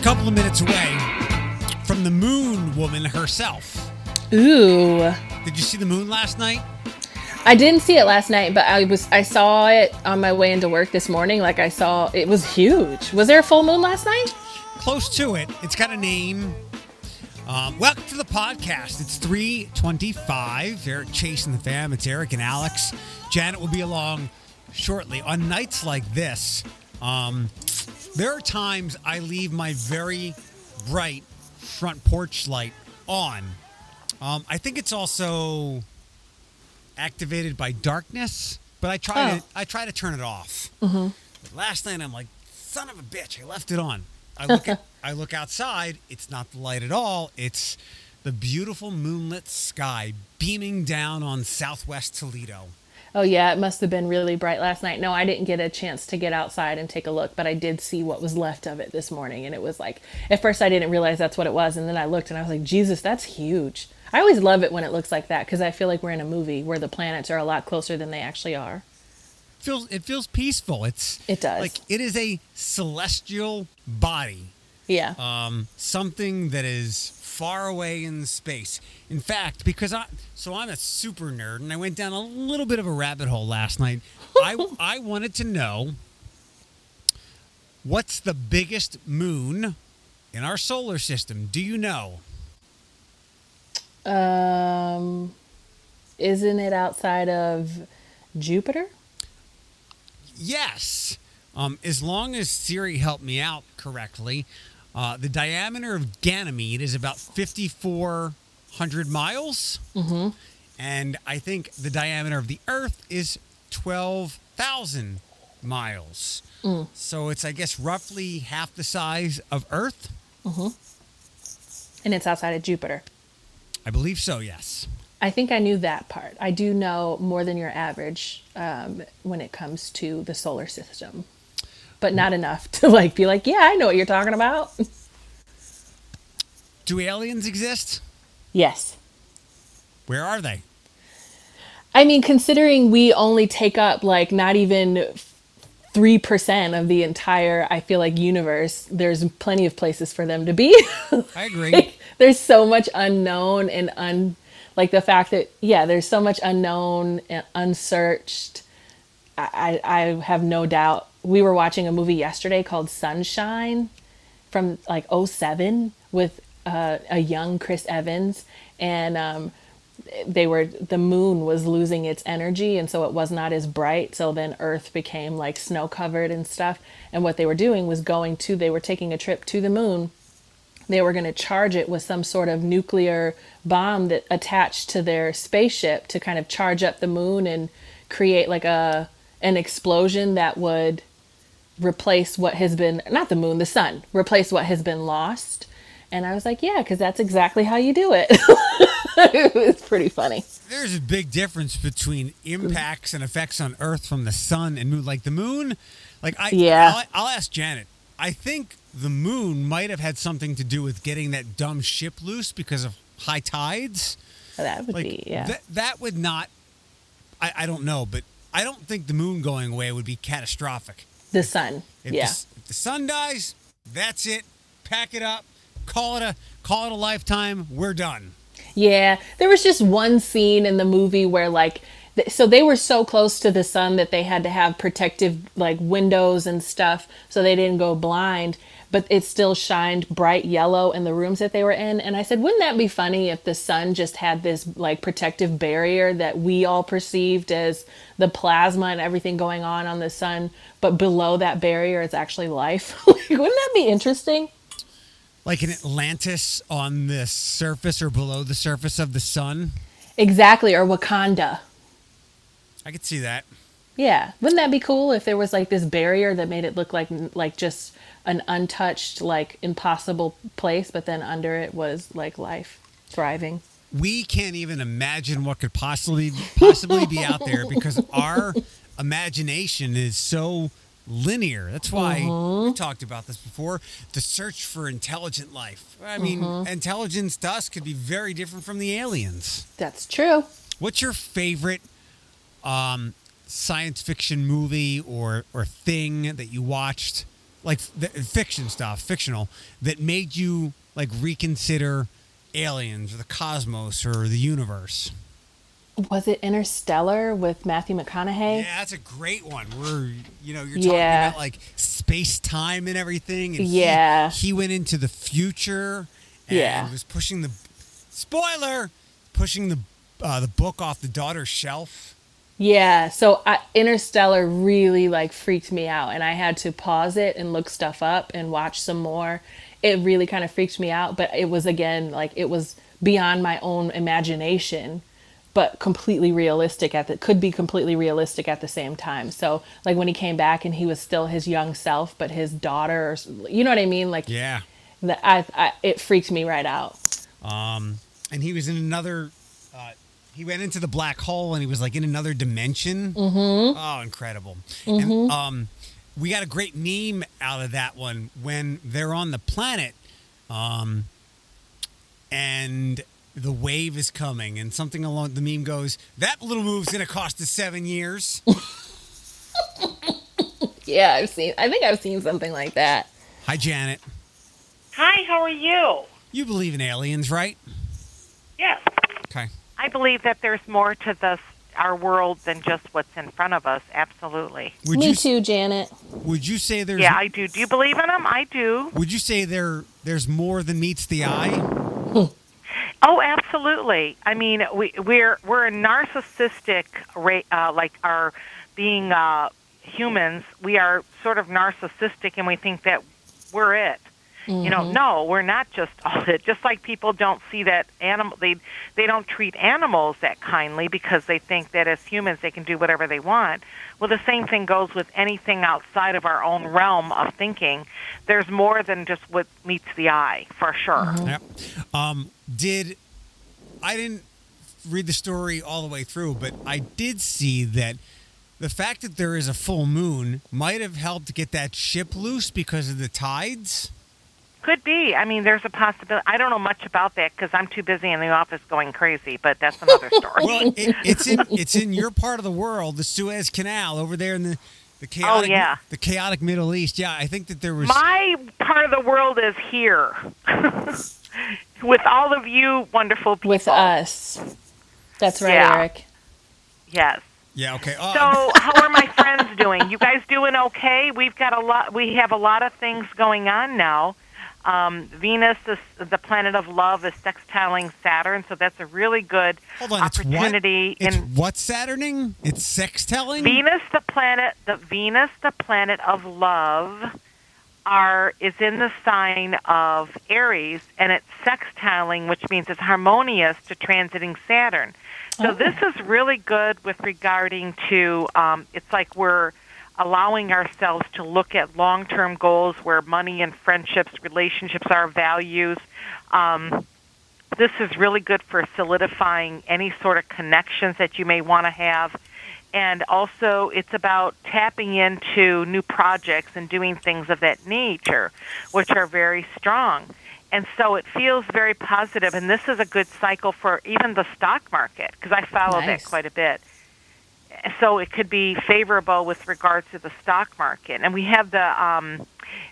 a couple of minutes away from the moon woman herself. Ooh. Did you see the moon last night? I didn't see it last night, but I was I saw it on my way into work this morning. Like I saw it was huge. Was there a full moon last night? Close to it. It's got a name. Um, welcome to the podcast. It's 325. Eric Chase and the fam. It's Eric and Alex. Janet will be along shortly. On nights like this, um, there are times I leave my very bright front porch light on. Um, I think it's also activated by darkness, but I try Oh. to I try to turn it off. But last night I'm like, son of a bitch, I left it on. I look at, I look outside, it's not the light at all. It's the beautiful moonlit sky beaming down on southwest Toledo. Oh yeah, it must have been really bright last night. No, I didn't get a chance to get outside and take a look, but I did see what was left of it this morning and it was like at first I didn't realize that's what it was and then I looked and I was like, "Jesus, that's huge." I always love it when it looks like that because I feel like we're in a movie where the planets are a lot closer than they actually are. It feels it feels peaceful. It's It does. like it is a celestial body. Yeah. um, something that is far away in space. In fact, because I so I'm a super nerd and I went down a little bit of a rabbit hole last night. I I wanted to know what's the biggest moon in our solar system. Do you know? Um, isn't it outside of Jupiter? Yes. Um, as long as Siri helped me out correctly, uh, the diameter of Ganymede is about 5,400 miles. Mm-hmm. And I think the diameter of the Earth is 12,000 miles. So it's, I guess, roughly half the size of Earth. And it's outside of Jupiter. I believe so, yes. I think I knew that part. I do know more than your average um, when it comes to the solar system, but not enough to like be like, yeah, I know what you're talking about. Do aliens exist? yes. Where are they? I mean, considering we only take up like not even 3% of the entire, I feel like, universe, there's plenty of places for them to be. I agree. Like, there's so much unknown and un like the fact that yeah there's so much unknown and unsearched I, I I have no doubt we were watching a movie yesterday called sunshine from like 07 with uh, a young chris evans and um, they were the moon was losing its energy and so it was not as bright so then earth became like snow covered and stuff. And what they were doing was going to they were taking a trip to the moon. They were going to charge it with some sort of nuclear bomb that attached to their spaceship to kind of charge up the moon and create like a an explosion that would replace what has been not the moon the sun replace what has been lost and i was like yeah because that's exactly how you do it it was pretty funny there's a big difference between impacts and effects on Earth from the sun and moon. Like the moon, like I, Yeah. I'll, I'll ask Janet. I think the moon might have had something to do with getting that dumb ship loose because of high tides. that would Like be yeah that, that would not. I, I don't know, but I don't think the moon going away would be catastrophic. The sun If, yeah the, if the sun dies, that's it. Pack it up. Call it a call it a lifetime. We're done. Yeah, there was just one scene in the movie where like so they were so close to the sun that they had to have protective like windows and stuff so they didn't go blind, but it still shined bright yellow in the rooms that they were in and I said, "Wouldn't that be funny if the sun just had this like protective barrier that we all perceived as the plasma and everything going on on the sun, but below that barrier is actually life?" like, wouldn't that be interesting? Like an Atlantis on the surface or below the surface of the sun. Exactly, or Wakanda. I could see that. Yeah, wouldn't that be cool if there was like this barrier that made it look like like just an untouched, like impossible place, but then under it was like life thriving. We can't even imagine what could possibly possibly be out there because our imagination is so linear. That's why we talked about this before. The search for intelligent life. I mean, intelligence to us could be very different from the aliens. That's true. What's your favorite um, science fiction movie or or thing that you watched like the, fiction stuff, fictional, that made you like reconsider aliens or the cosmos or the universe? Was it Interstellar with Matthew McConaughey? Yeah, that's a great one. Where you know you're talking Yeah. about like space time and everything. And he- Yeah. he, went into the future. And Yeah. was pushing the spoiler, pushing the uh, the book off the daughter's shelf. Yeah, so I, Interstellar really like freaked me out, and I had to pause it and look stuff up and watch some more. It really kind of freaked me out, but it was again like it was beyond my own imagination, but completely realistic at the could be completely realistic at the same time. So like when he came back and he was still his young self, but his daughter, or, you know what I mean? Like Yeah. the, I, I, it freaked me right out. Um, and he was in another. He went into the black hole and he was like in another dimension. Mm-hmm. Oh, incredible! And um, we got a great meme out of that one when they're on the planet, um, and the wave is coming, and something along the meme goes, "That little move's gonna cost us seven years." Yeah, I've seen. I think I've seen something like that. Hi, Janet. Hi, how are you? You believe in aliens, right? Yes. Okay. I believe that there's more to this our world than just what's in front of us. Absolutely. Would Me you too, Janet. would you say there's Yeah, I do. Do you believe in them? I do. would you say there there's more than meets the eye? Oh, absolutely. I mean, we we're we're a narcissistic ra- uh, like our being uh humans, we are sort of narcissistic and we think that we're it. You know, no, we're not just all it. Just like people don't see that animal, they they don't treat animals that kindly because they think that as humans they can do whatever they want. Well, the same thing goes with anything outside of our own realm of thinking. There's more than just what meets the eye, for sure. Yep. Um, did I didn't read the story all the way through, but I did see that the fact that there is a full moon might have helped get that ship loose because of the tides. Could be. I mean, there's a possibility. I don't know much about that because I'm too busy in the office going crazy. But that's another story. Well, it, it's in it's in your part of the world, the Suez Canal over there in the the oh, chaotic Oh, yeah. the chaotic Middle East. Yeah, I think that there was My part of the world is here, with all of you wonderful people. with us. That's right, Yeah. Eric. Yes. yeah okay. Oh, So, how are my friends doing? You guys doing okay? We've got a lot. We have a lot of things going on now. Um, Venus, is, the planet of love, is sextiling Saturn, so that's a really good hold on, it's what? opportunity. It's in what Saturning? It's sextiling. Venus, the planet, the Venus, the planet of love, are is in the sign of Aries, and it's sextiling, which means it's harmonious to transiting Saturn. So this is really good with regarding to. Um, it's like we're allowing ourselves to look at long-term goals where money and friendships, relationships are values. Um, this is really good for solidifying any sort of connections that you may want to have. And also, it's about tapping into new projects and doing things of that nature, which are very strong. And so it feels very positive, and this is a good cycle for even the stock market because I follow Nice. that quite a bit. So it could be favorable with regards to the stock market. And we have the um,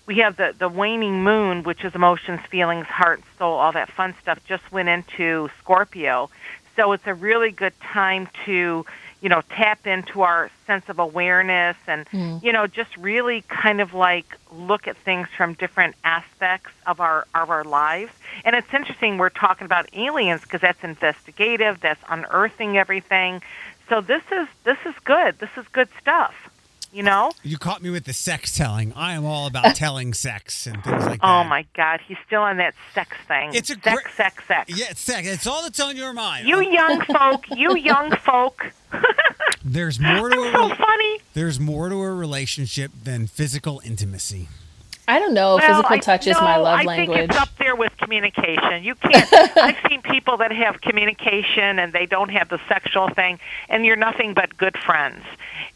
we have the the waning moon, which is emotions, feelings, heart, soul, all that fun stuff, just went into Scorpio. So it's a really good time to, you know, tap into our sense of awareness and, you know, just really kind of like look at things from different aspects of our of our lives. And it's interesting we're talking about aliens because that's investigative, that's unearthing everything. So this is this is good. This is good stuff. You know? You caught me with the sex telling. I am all about telling sex and things like oh that. Oh my God, he's still on that sex thing. It's a sex, great- sex, sex. Yeah, it's sex. It's all that's on your mind. You young folk, you young folk. There's more to I'm a so funny. there's more to a relationship than physical intimacy. I don't know. Well, Physical I- touch is no, my love I language. think it's up there with communication. You can't. I've seen people that have communication and they don't have the sexual thing, and you're nothing but good friends.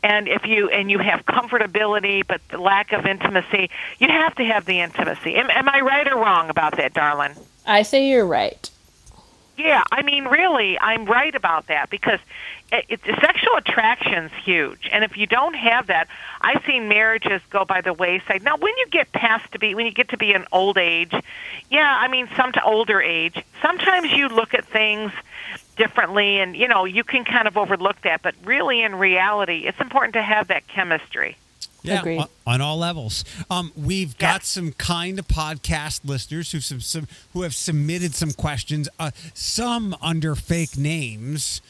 And if you and you have comfortability but the lack of intimacy, you have to have the intimacy. Am, am I right or wrong about that, darling? I say you're right. Yeah, I mean, really, I'm right about that because it, it, sexual attraction's huge, and if you don't have that, I've seen marriages go by the wayside. Now, when you get past to be, when you get to be an old age, yeah, I mean, some to older age, sometimes you look at things differently, and you know, you can kind of overlook that. But really, in reality, it's important to have that chemistry. Yeah, Agreed. on, on all levels. Um, we've Yeah. got some kind of podcast listeners who some, some who have submitted some questions, uh, some under fake names.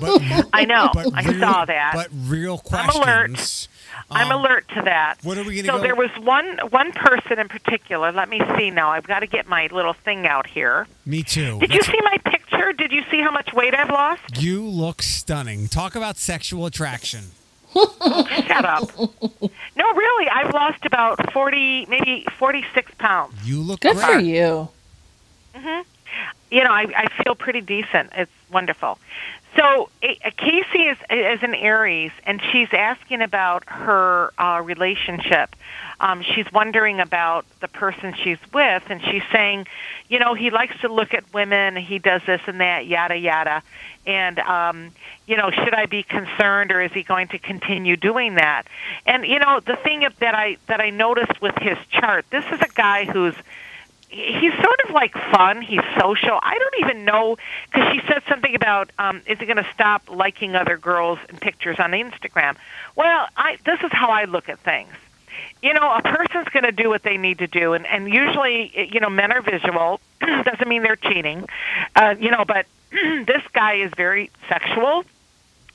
But, I know. but I real- saw that. But real I'm alert. questions. I'm Um, alert to that. what are we gonna So go- there was one one person in particular. Let me see now. I've got to get my little thing out here. Me too. Did you see my picture? Did you see how much weight I've lost? you look stunning. Talk about sexual attraction. Shut up. No, really, I've lost about forty, maybe forty-six pounds. You look Good great. for you. Mhm. you know, I, I feel pretty decent. It's wonderful. So eh, Casey is is an Aries, and she's asking about her uh, relationship. Um, she's wondering about the person she's with, and she's saying, you know, he likes to look at women. He does this and that, yada yada. And um, you know, should I be concerned, or is he going to continue doing that? And you know, the thing that I that I noticed with his chart, this is a guy who's he's sort of like fun. He's social. I don't even know because she said something about um, is he going to stop liking other girls and pictures on Instagram? Well, I this is how I look at things. You know, a person's going to do what they need to do, and and usually, you know, men are visual. Doesn't mean they're cheating, uh, you know. But this guy is very sexual.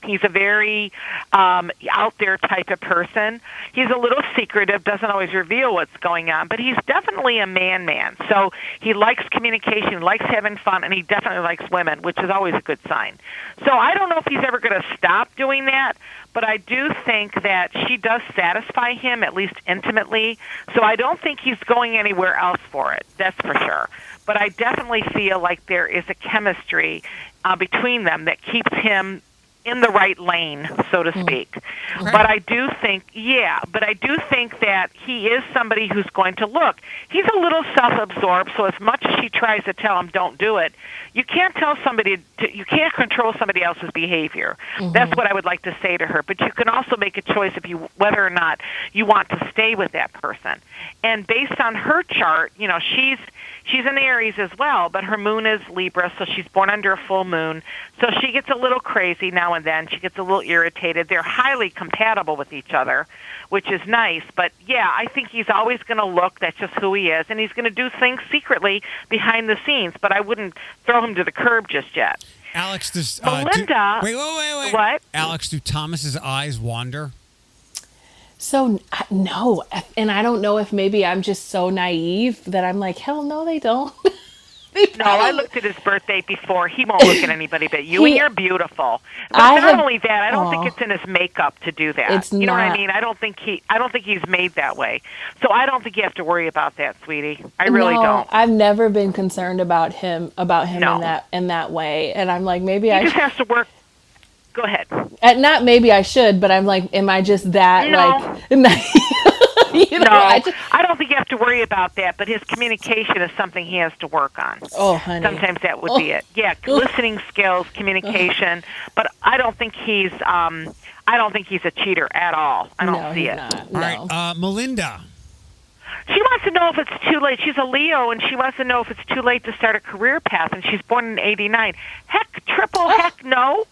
He's a very um, out there type of person. He's a little secretive, doesn't always reveal what's going on, but he's definitely a man man. So he likes communication, likes having fun, and he definitely likes women, which is always a good sign. So I don't know if he's ever going to stop doing that, but I do think that she does satisfy him, at least intimately. So I don't think he's going anywhere else for it. That's for sure. But I definitely feel like there is a chemistry uh, between them that keeps him in the right lane, so to mm. speak. But I do think, yeah, but I do think that he is somebody who's going to look. He's a little self-absorbed, so as much as she tries to tell him don't do it, you can't tell somebody to, you can't control somebody else's behavior. Mm-hmm. That's what I would like to say to her. But you can also make a choice if you whether or not you want to stay with that person. And based on her chart, you know, she's she's an Aries as well, but her moon is Libra, so she's born under a full moon. So she gets a little crazy now and then. She gets a little irritated. They're highly compatible with each other, which is nice. But yeah, I think he's always going to look. That's just who he is, and he's going to do things secretly behind the scenes. But I wouldn't throw him to the curb just yet. Alex, does uh, do- Melinda- wait, wait, wait, wait. What? Alex, do Thomas's eyes wander? So no, and I don't know if maybe I'm just so naive that I'm like, hell no, they don't. They No, I looked at his birthday before. He won't look at anybody but you, and you're beautiful. But I not have- only that, I don't Aw. think it's in his makeup to do that. It's you know what I mean? I don't think he. I don't think he's made that way. So I don't think you have to worry about that, sweetie. I really no, don't. I've never been concerned about him about him No. in that in that way, and I'm like, maybe He I just has to work. Go ahead. uh, not maybe I should, but I'm like, am I just that No. like? you know, No, I I, don't think you have to worry about that. But his communication is something he has to work on. oh honey, Sometimes that would be it. Yeah, listening skills, communication. But I don't think he's. um I don't think he's a cheater at all. I don't no, see he's it. not. No. right, uh, Melinda. She wants to know if it's too late. She's a Leo, and she wants to know if it's too late to start a career path. And she's born in '89. Heck, triple heck no,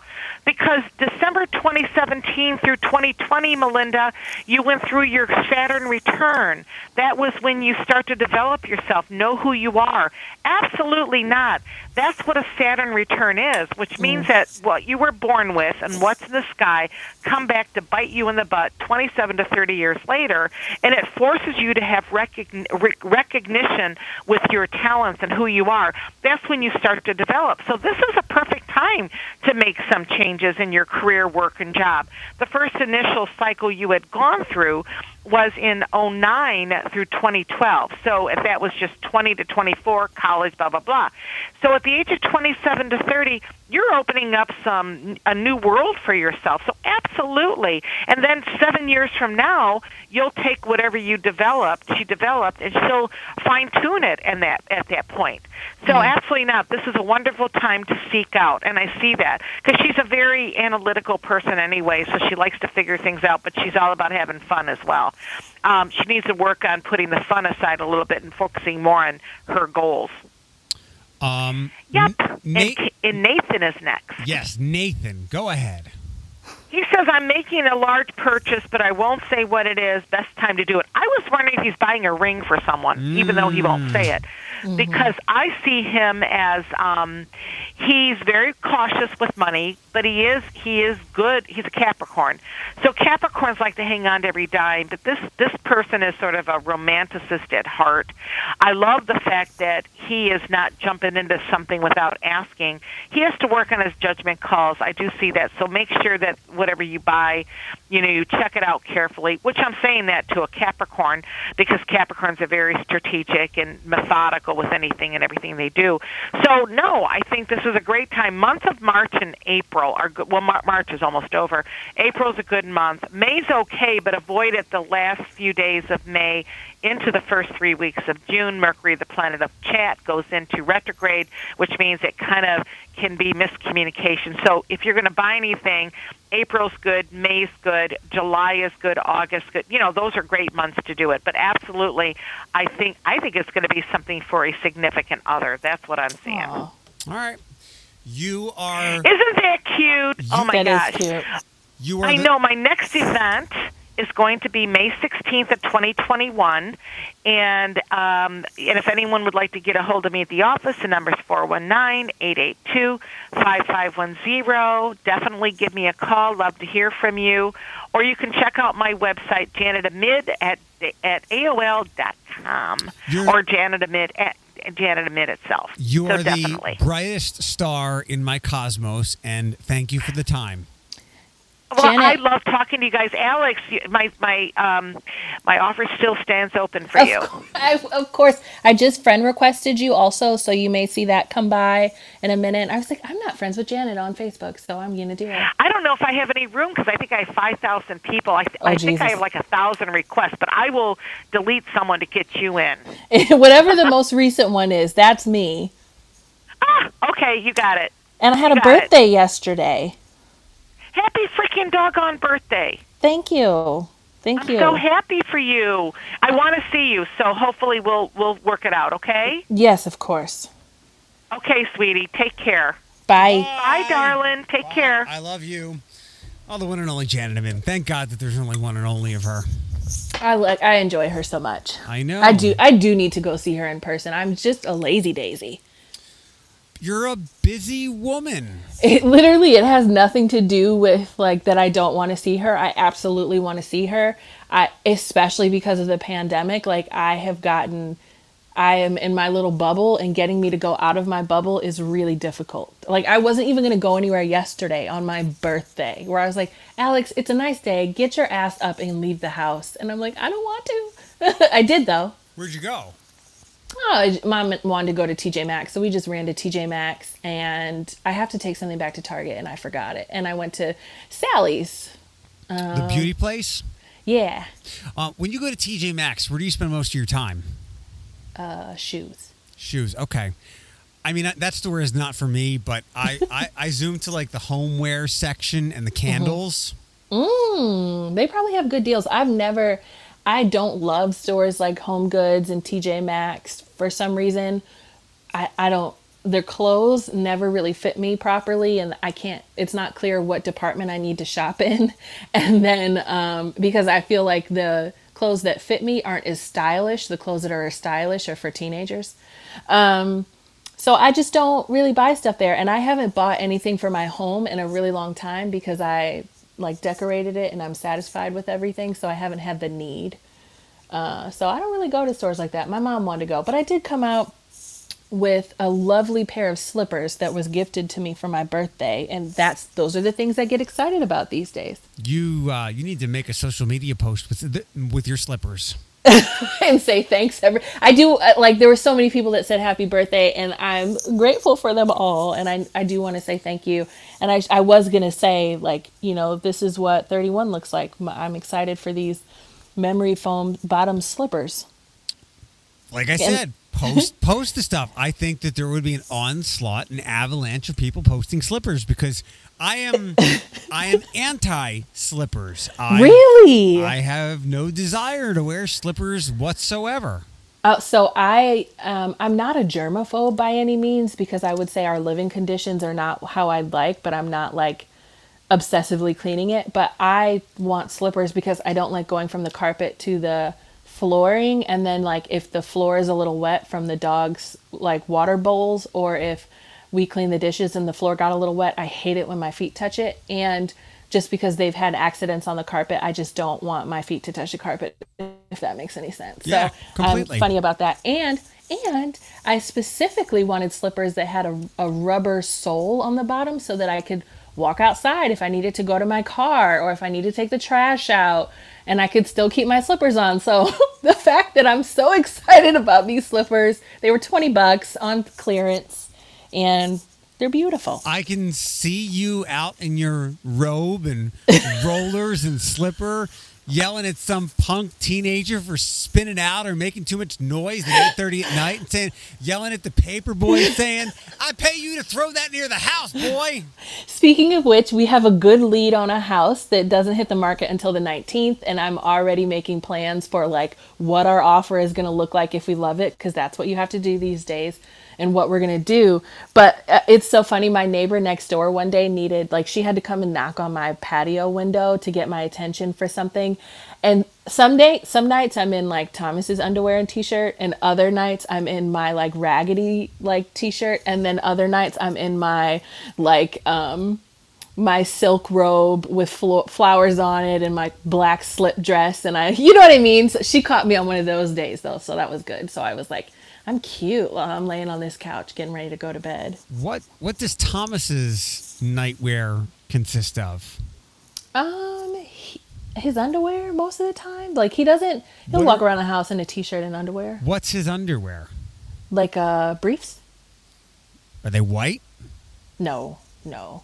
because December 2017 through 2020, Melinda, you went through your Saturn return. That was when you start to develop yourself, know who you are. Absolutely not. That's what a Saturn return is, which means that what you were born with and what's in the sky come back to bite you in the butt 27 to 30 years later, and it forces you to have recogn- rec- recognition with your talents and who you are. That's when you start to develop. So this is a perfect time to make some changes in your career, work, and job. The first initial cycle you had gone through was in 09 through 2012. So if that was just 20 to 24, college, blah, blah, blah. So at the age of 27 to 30, you're opening up some a new world for yourself. So absolutely. And then 7 years from now, you'll take whatever you developed, she developed and she'll fine tune it and that at that point. So absolutely not. This is a wonderful time to seek out and I see that cuz she's a very analytical person anyway, so she likes to figure things out, but she's all about having fun as well. Um, she needs to work on putting the fun aside a little bit and focusing more on her goals. Um, Yep. N- Nate, and, and Nathan is next. yes, Nathan, go ahead. He says, I'm making a large purchase, but I won't say what it is. Best time to do it. I was wondering if he's buying a ring for someone, even though he won't say it. Because I see him as um, he's very cautious with money, but he is he is good. He's a Capricorn, so Capricorns like to hang on to every dime. But this this person is sort of a romanticist at heart. I love the fact that he is not jumping into something without asking. He has to work on his judgment calls. I do see that. So make sure that whatever you buy, you know, you check it out carefully. Which I'm saying that to a Capricorn because Capricorns are very strategic and methodical with anything and everything they do. So no, I think this is a great time. Month of March and April are good. Well, Mar- March is almost over. April's a good month. May's okay, but avoid it the last few days of May into the first three weeks of June. Mercury, the planet of chat, goes into retrograde, which means it kind of can be miscommunication. So if you're going to buy anything, April's good, May's good, July is good, August good. You know, those are great months to do it. But absolutely, I think I think it's going to be something for a significant other. That's what I'm seeing. Aw, All right. You are Isn't that cute? oh my that gosh. is cute. you are I the- know my next event is going to be May 16th of 2021, and um, and if anyone would like to get a hold of me at the office, the number is 419-882-5510. Definitely give me a call. Love to hear from you, or you can check out my website janetamid at at aol.com You're- or janetamid at Janet Amid itself. You so are definitely. the brightest star in my cosmos, and thank you for the time. Well, Janet- I love talking to you guys, Alex. My my um my offer still stands open for Of, you. cour- I, of course, I just friend requested you also, so you may see that come by in a minute. I was like, I'm not friends with Janet on Facebook, so I'm gonna do it. I don't know if I have any room because I think I have five thousand people. I, th- Oh, I think I Jesus. have like a thousand requests, but I will delete someone to get you in. Whatever the most recent one is, that's me. Ah, okay, you got it. And I had a Got it. birthday yesterday. Happy freaking doggone birthday! Thank you. Thank you. I'm so happy for you. I want to see you, so hopefully we'll we'll work it out. Okay? yes, of course. Okay, sweetie. Take care. Bye. Bye, darling. Take care. I love you. Oh, the one and only Janet Amid. Thank God that there's only one and only of her. I like. I enjoy her so much. I know. I do. I do need to go see her in person. I'm just a lazy daisy. You're a busy woman. It literally it has nothing to do with like that I don't want to see her. I absolutely want to see her. I especially because of the pandemic, like I have gotten I am in my little bubble and getting me to go out of my bubble is really difficult. Like I wasn't even going to go anywhere yesterday on my birthday where I was like, "Alex, it's a nice day. Get your ass up and leave the house." And I'm like, "I don't want to." I did though. Where'd you go? Oh, mom wanted to go to TJ Maxx, so we just ran to TJ Maxx, and I have to take something back to Target, and I forgot it, and I went to Sally's. the beauty place? Yeah, Uh, when you go to TJ Maxx, where do you spend most of your time? uh, shoes. Shoes. Okay. I mean, that store is not for me, but I, I, I zoomed to like the homeware section and the candles. Mm, they probably have good deals. I've never, I don't love stores like Home Goods and TJ Maxx for some reason. I, I don't, their clothes never really fit me properly, and I can't, it's not clear what department I need to shop in. And then, um, because I feel like the clothes that fit me aren't as stylish, the clothes that are stylish are for teenagers. Um, so I just don't really buy stuff there, and I haven't bought anything for my home in a really long time because I like decorated it and I'm satisfied with everything, so I haven't had the need. Uh, so I don't really go to stores like that. My mom wanted to go, but I did come out with a lovely pair of slippers that was gifted to me for my birthday, and that's those are the things I get excited about these days. You uh, you need to make a social media post with the, with your slippers. and say thanks every I do uh, like there were so many people that said happy birthday and I'm grateful for them all and I I do want to say thank you and I I was going to say like you know this is what 31 looks like I'm excited for these memory foam bottom slippers Like I said, post post the stuff. I think that there would be an onslaught, an avalanche of people posting slippers because I am I am anti slippers. Really I have no desire to wear slippers whatsoever. Uh, so I, um, I'm not a germaphobe by any means because I would say our living conditions are not how I'd like, but I'm not like obsessively cleaning it. But I want slippers because I don't like going from the carpet to the flooring, and then like if the floor is a little wet from the dog's like water bowls, or if we clean the dishes and the floor got a little wet, I hate it when my feet touch it, and just because they've had accidents on the carpet, I just don't want my feet to touch the carpet, if that makes any sense. Yeah, so completely. I'm funny about that. And and I specifically wanted slippers that had a, a rubber sole on the bottom so that I could walk outside if I needed to go to my car or if I need to take the trash out and I could still keep my slippers on. So the fact that I'm so excited about these slippers, they were 20 bucks on clearance and they're beautiful. I can see you out in your robe and rollers and slipper yelling at some punk teenager for spinning out or making too much noise at 8.30 at night and saying yelling at the paper boy saying i pay you to throw that near the house boy. Speaking of which, we have a good lead on a house that doesn't hit the market until the 19th, and I'm already making plans for like what our offer is going to look like if we love it, because that's what you have to do these days, and what we're going to do. But uh, it's so funny. My neighbor next door one day needed like she had to come and knock on my patio window to get my attention for something, and some day some nights I'm in like Thomas's underwear and t-shirt, and other nights I'm in my like raggedy like t-shirt, and then other nights I'm in my like um my silk robe with flo- flowers on it and my black slip dress and I you know what I mean so she caught me on one of those days though so that was good so I was like I'm cute while I'm laying on this couch getting ready to go to bed. What what does thomas's nightwear consist of? Um he, his underwear most of the time? Like he doesn't he'll What walk are- around the house in a t-shirt and underwear. What's his underwear? Like uh briefs? Are they white? No no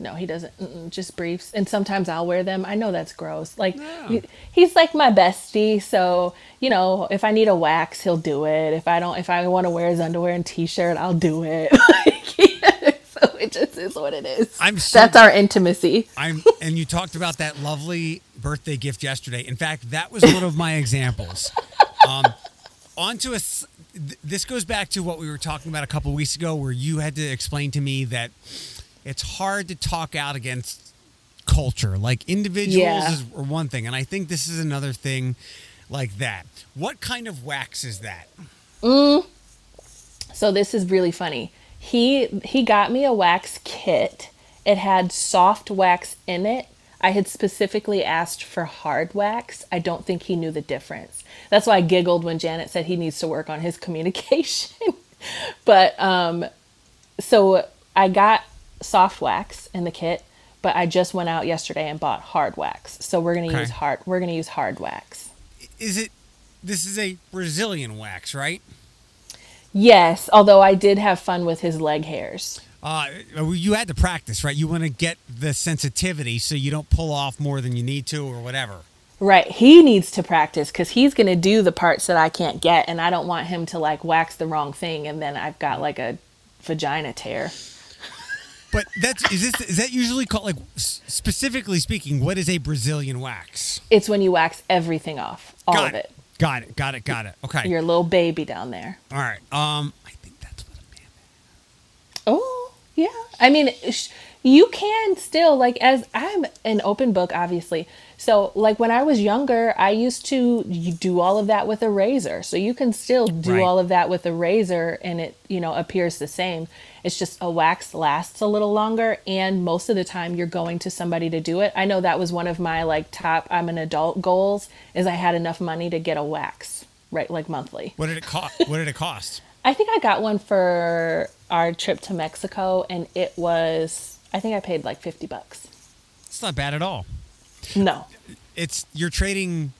No, he doesn't. Mm-mm, just briefs, and sometimes I'll wear them. I know that's gross. Like No. he, he's like my bestie, so you know if I need a wax, he'll do it. If I don't, if I want to wear his underwear and t-shirt, I'll do it. Like, so it just is what it is. I'm so- that's our intimacy. I'm and you talked about that lovely birthday gift yesterday. In fact, that was one of my examples. Um, onto a. th- This goes back to what we were talking about a couple weeks ago, where you had to explain to me that it's hard to talk out against culture. Like individuals Yeah. is are one thing, and I think this is another thing like that. What kind of wax is that? So this is really funny. He he got me a wax kit. It had soft wax in it. I had specifically asked for hard wax. I don't think he knew the difference. That's why I giggled when Janet said he needs to work on his communication. but um so I got soft wax in the kit, but I just went out yesterday and bought hard wax. So we're going to Okay. use hard we're to use hard wax. Is it? This is a Brazilian wax, right? Yes, although I did have fun with his leg hairs. Uh, you had to practice, right? You want to get the sensitivity so you don't pull off more than you need to or whatever. Right. He needs to practice because he's going to do the parts that I can't get. And I don't want him to like wax the wrong thing. And then I've got like a vagina tear. But that's is this is that usually called like specifically speaking? What is a Brazilian wax? It's when you wax everything off, all got of it. Got it. Got it. Got it. Okay. Your little baby down there. All right. Um, I think that's what a man. Oh, yeah. I mean, you can still, like, as I'm an open book, obviously. So, like, when I was younger, I used to do all of that with a razor. So, you can still do Right. all of that with a razor and it, you know, appears the same. It's just a wax lasts a little longer. And most of the time, you're going to somebody to do it. I know that was one of my, like, top, I'm an adult goals, is I had enough money to get a wax, right? Like, monthly. What did it cost? what did it cost? I think I got one for our trip to Mexico, and it was I think I paid like fifty bucks. It's not bad at all. No, It's you're trading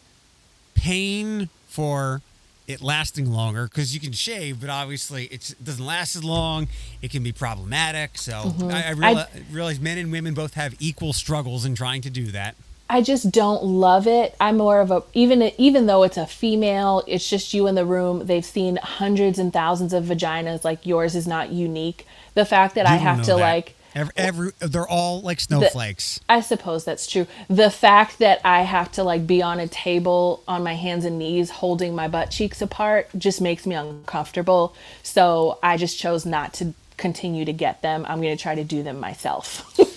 pain for it lasting longer because you can shave, but obviously it's, it doesn't last as long. It can be problematic. So Mm-hmm. I, I, reali- realize men and women both have equal struggles in trying to do that. I just don't love it. I'm more of a even even though it's a female, it's just you in the room. They've seen hundreds and thousands of vaginas. Like yours is not unique. The fact that I You don't have to that. like every, every they're all like snowflakes. I suppose that's true. The fact that I have to like be on a table on my hands and knees holding my butt cheeks apart just makes me uncomfortable. So I just chose not to continue to get them. I'm going to try to do them myself.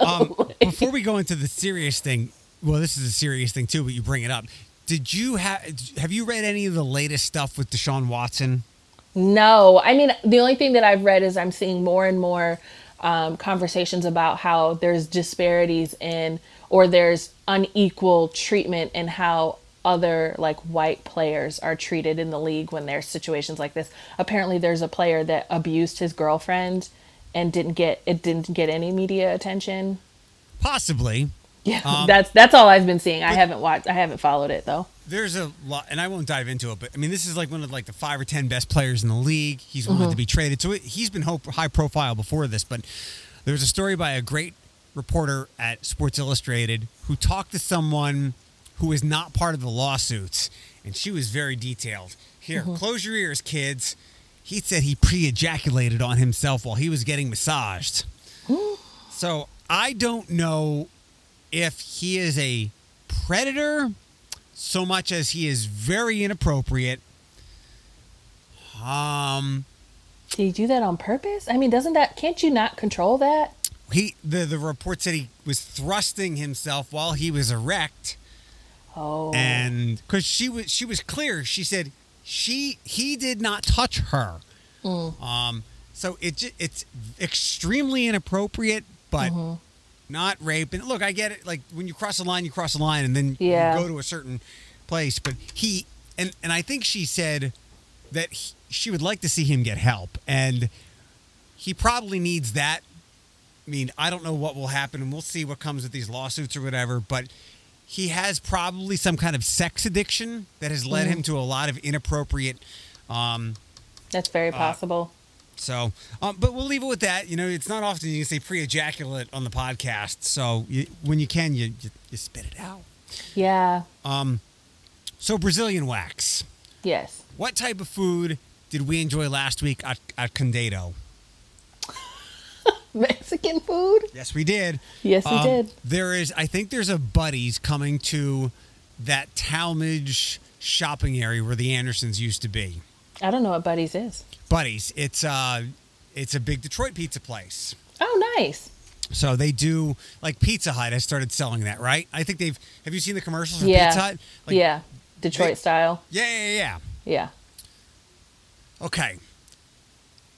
Um, before we go into the serious thing, well, this is a serious thing too, but you bring it up. Did you have have you read any of the latest stuff with Deshaun Watson? No, I mean, the only thing that I've read is I'm seeing more and more um, conversations about how there's disparities in or there's unequal treatment in how other like white players are treated in the league when there's situations like this. Apparently, there's a player that abused his girlfriend and didn't get it didn't get any media attention. Possibly. Yeah, Um, that's that's all I've been seeing. I haven't watched. I haven't followed it though. There's a lot, and I won't dive into it, but I mean, this is like one of like the five or ten best players in the league. He's wanted mm-hmm. to be traded, so it, he's been high profile before this. But there was a story by a great reporter at Sports Illustrated who talked to someone who is not part of the lawsuits, and she was very detailed. Here, mm-hmm. close your ears, kids. He said he pre-ejaculated on himself while he was getting massaged. so I don't know if he is a predator so much as he is very inappropriate. Um, Did he do that on purpose? I mean, doesn't that can't you not control that? he the the report said he was thrusting himself while he was erect, Oh, and because she was she was clear, she said she he did not touch her. Um, so it it's extremely inappropriate, but. Not rape, and look, I get it. Like when you cross a line, you cross a line, and then Yeah. you go to a certain place. But he and and I think she said that he, she would like to see him get help, and he probably needs that. I mean, I don't know what will happen, and we'll see what comes with these lawsuits or whatever. But he has probably some kind of sex addiction that has led him to a lot of inappropriate. Um, that's very possible. So, um, but we'll leave it with that. You know, it's not often you can say pre-ejaculate on the podcast. So you, when you can, you, you you spit it out. Yeah. Um, So Brazilian wax. Yes. What type of food did we enjoy last week at, at Condado? Mexican food? Yes, we did. Yes, we Um, did. There is, I think, there's a Buddy's coming to that Talmadge shopping area where the Andersons used to be. I don't know what Buddy's is. Buddy's, it's uh, it's a big Detroit pizza place. Oh, nice. So they do like Pizza Hut has started selling that, right? I think they've. Have you seen the commercials for Yeah. Pizza Hut? Like, yeah. Detroit they- style. Yeah, yeah, yeah. Yeah. Okay.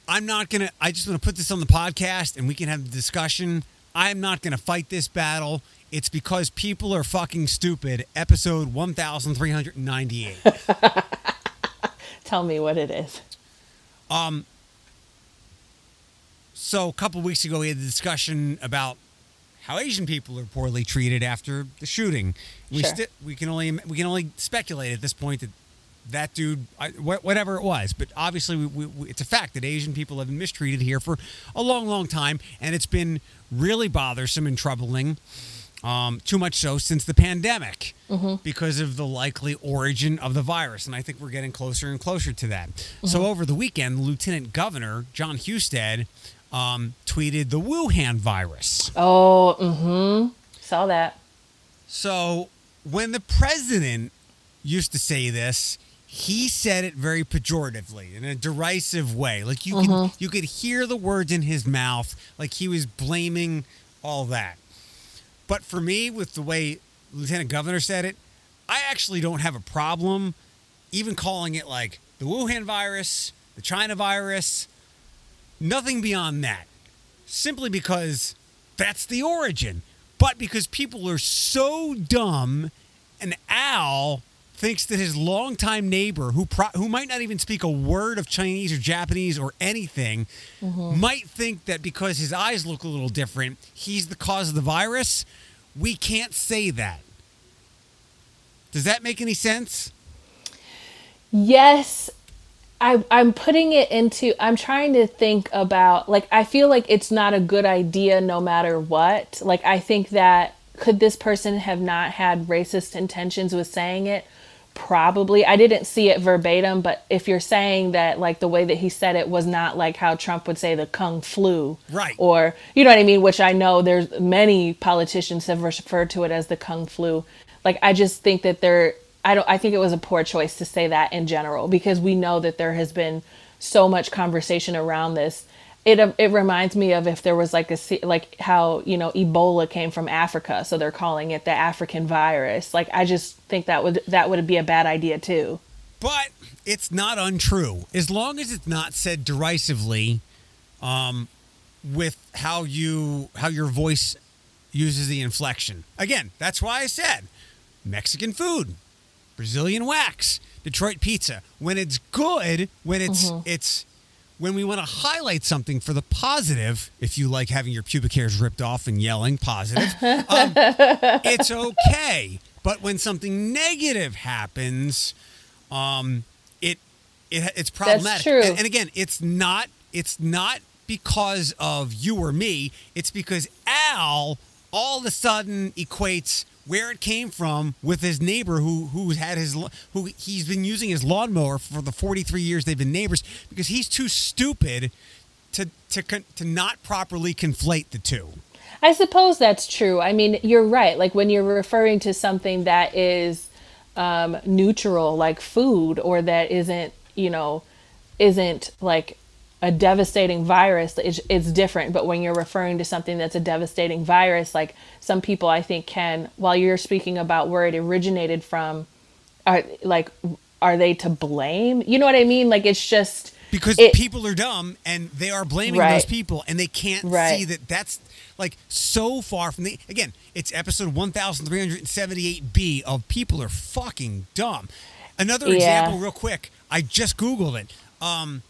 I'm not gonna. I just want to put this on the podcast, and we can have the discussion. I'm not gonna fight this battle. It's because people are fucking stupid. Episode 1398. Tell me what it is. Um, so a couple weeks ago, we had the discussion about how Asian people are poorly treated after the shooting. We Sure. sti- we can only we can only speculate at this point that that dude, I, wh- whatever it was, but obviously we, we, we, it's a fact that Asian people have been mistreated here for a long, long time, and it's been really bothersome and troubling. Um, too much so since the pandemic because of the likely origin of the virus. And I think we're getting closer and closer to that. So over the weekend, Lieutenant Governor Jon Husted um, tweeted the Wuhan virus. Oh, mm-hmm. Saw that. So when the president used to say this, he said it very pejoratively in a derisive way. Like you could you could hear the words in his mouth, like he was blaming all that. But for me, with the way Lieutenant Governor said it, I actually don't have a problem even calling it like the Wuhan virus, the China virus, nothing beyond that. Simply because that's the origin. But because people are so dumb, and Al thinks that his longtime neighbor, who pro- who might not even speak a word of Chinese or Japanese or anything, mm-hmm. might think that because his eyes look a little different, he's the cause of the virus. We can't say that. Does that make any sense? Yes, I, I'm putting it into, I'm trying to think about, like, I feel like it's not a good idea no matter what. Like, I think that could this person have not had racist intentions with saying it? Probably. I didn't see it verbatim, but if you're saying that, like, the way that he said it was not like how Trump would say the kung flu. Right. Or, you know what I mean? Which I know there's many politicians have referred to it as the kung flu. Like, I just think that there, I don't, I think it was a poor choice to say that in general because we know that there has been so much conversation around this it it reminds me of if there was like a like how you know Ebola came from Africa, so they're calling it the African virus. Like I just think that would that would be a bad idea too. But it's not untrue as long as it's not said derisively, um, with how you how your voice uses the inflection. Again, that's why I said Mexican food, Brazilian wax, Detroit pizza. When it's good, when it's mm-hmm. it's when we want to highlight something for the positive, if you like having your pubic hairs ripped off and yelling positive, um, it's okay. But when something negative happens, um, it, it it's problematic. And, and again, it's not it's not because of you or me. It's because Al all of a sudden equates where it came from with his neighbor who who had his who he's been using his lawnmower for the 43 years they've been neighbors because he's too stupid to to to not properly conflate the two. I suppose that's true. I mean, you're right. Like when you're referring to something that is um, neutral, like food, or that isn't, you know, isn't like a devastating virus it's, it's different but when you're referring to something that's a devastating virus like some people i think can while you're speaking about where it originated from are like are they to blame you know what i mean like it's just because it, people are dumb and they are blaming right. those people and they can't right. see that that's like so far from the again it's episode 1378b of people are fucking dumb another yeah. example real quick i just googled it um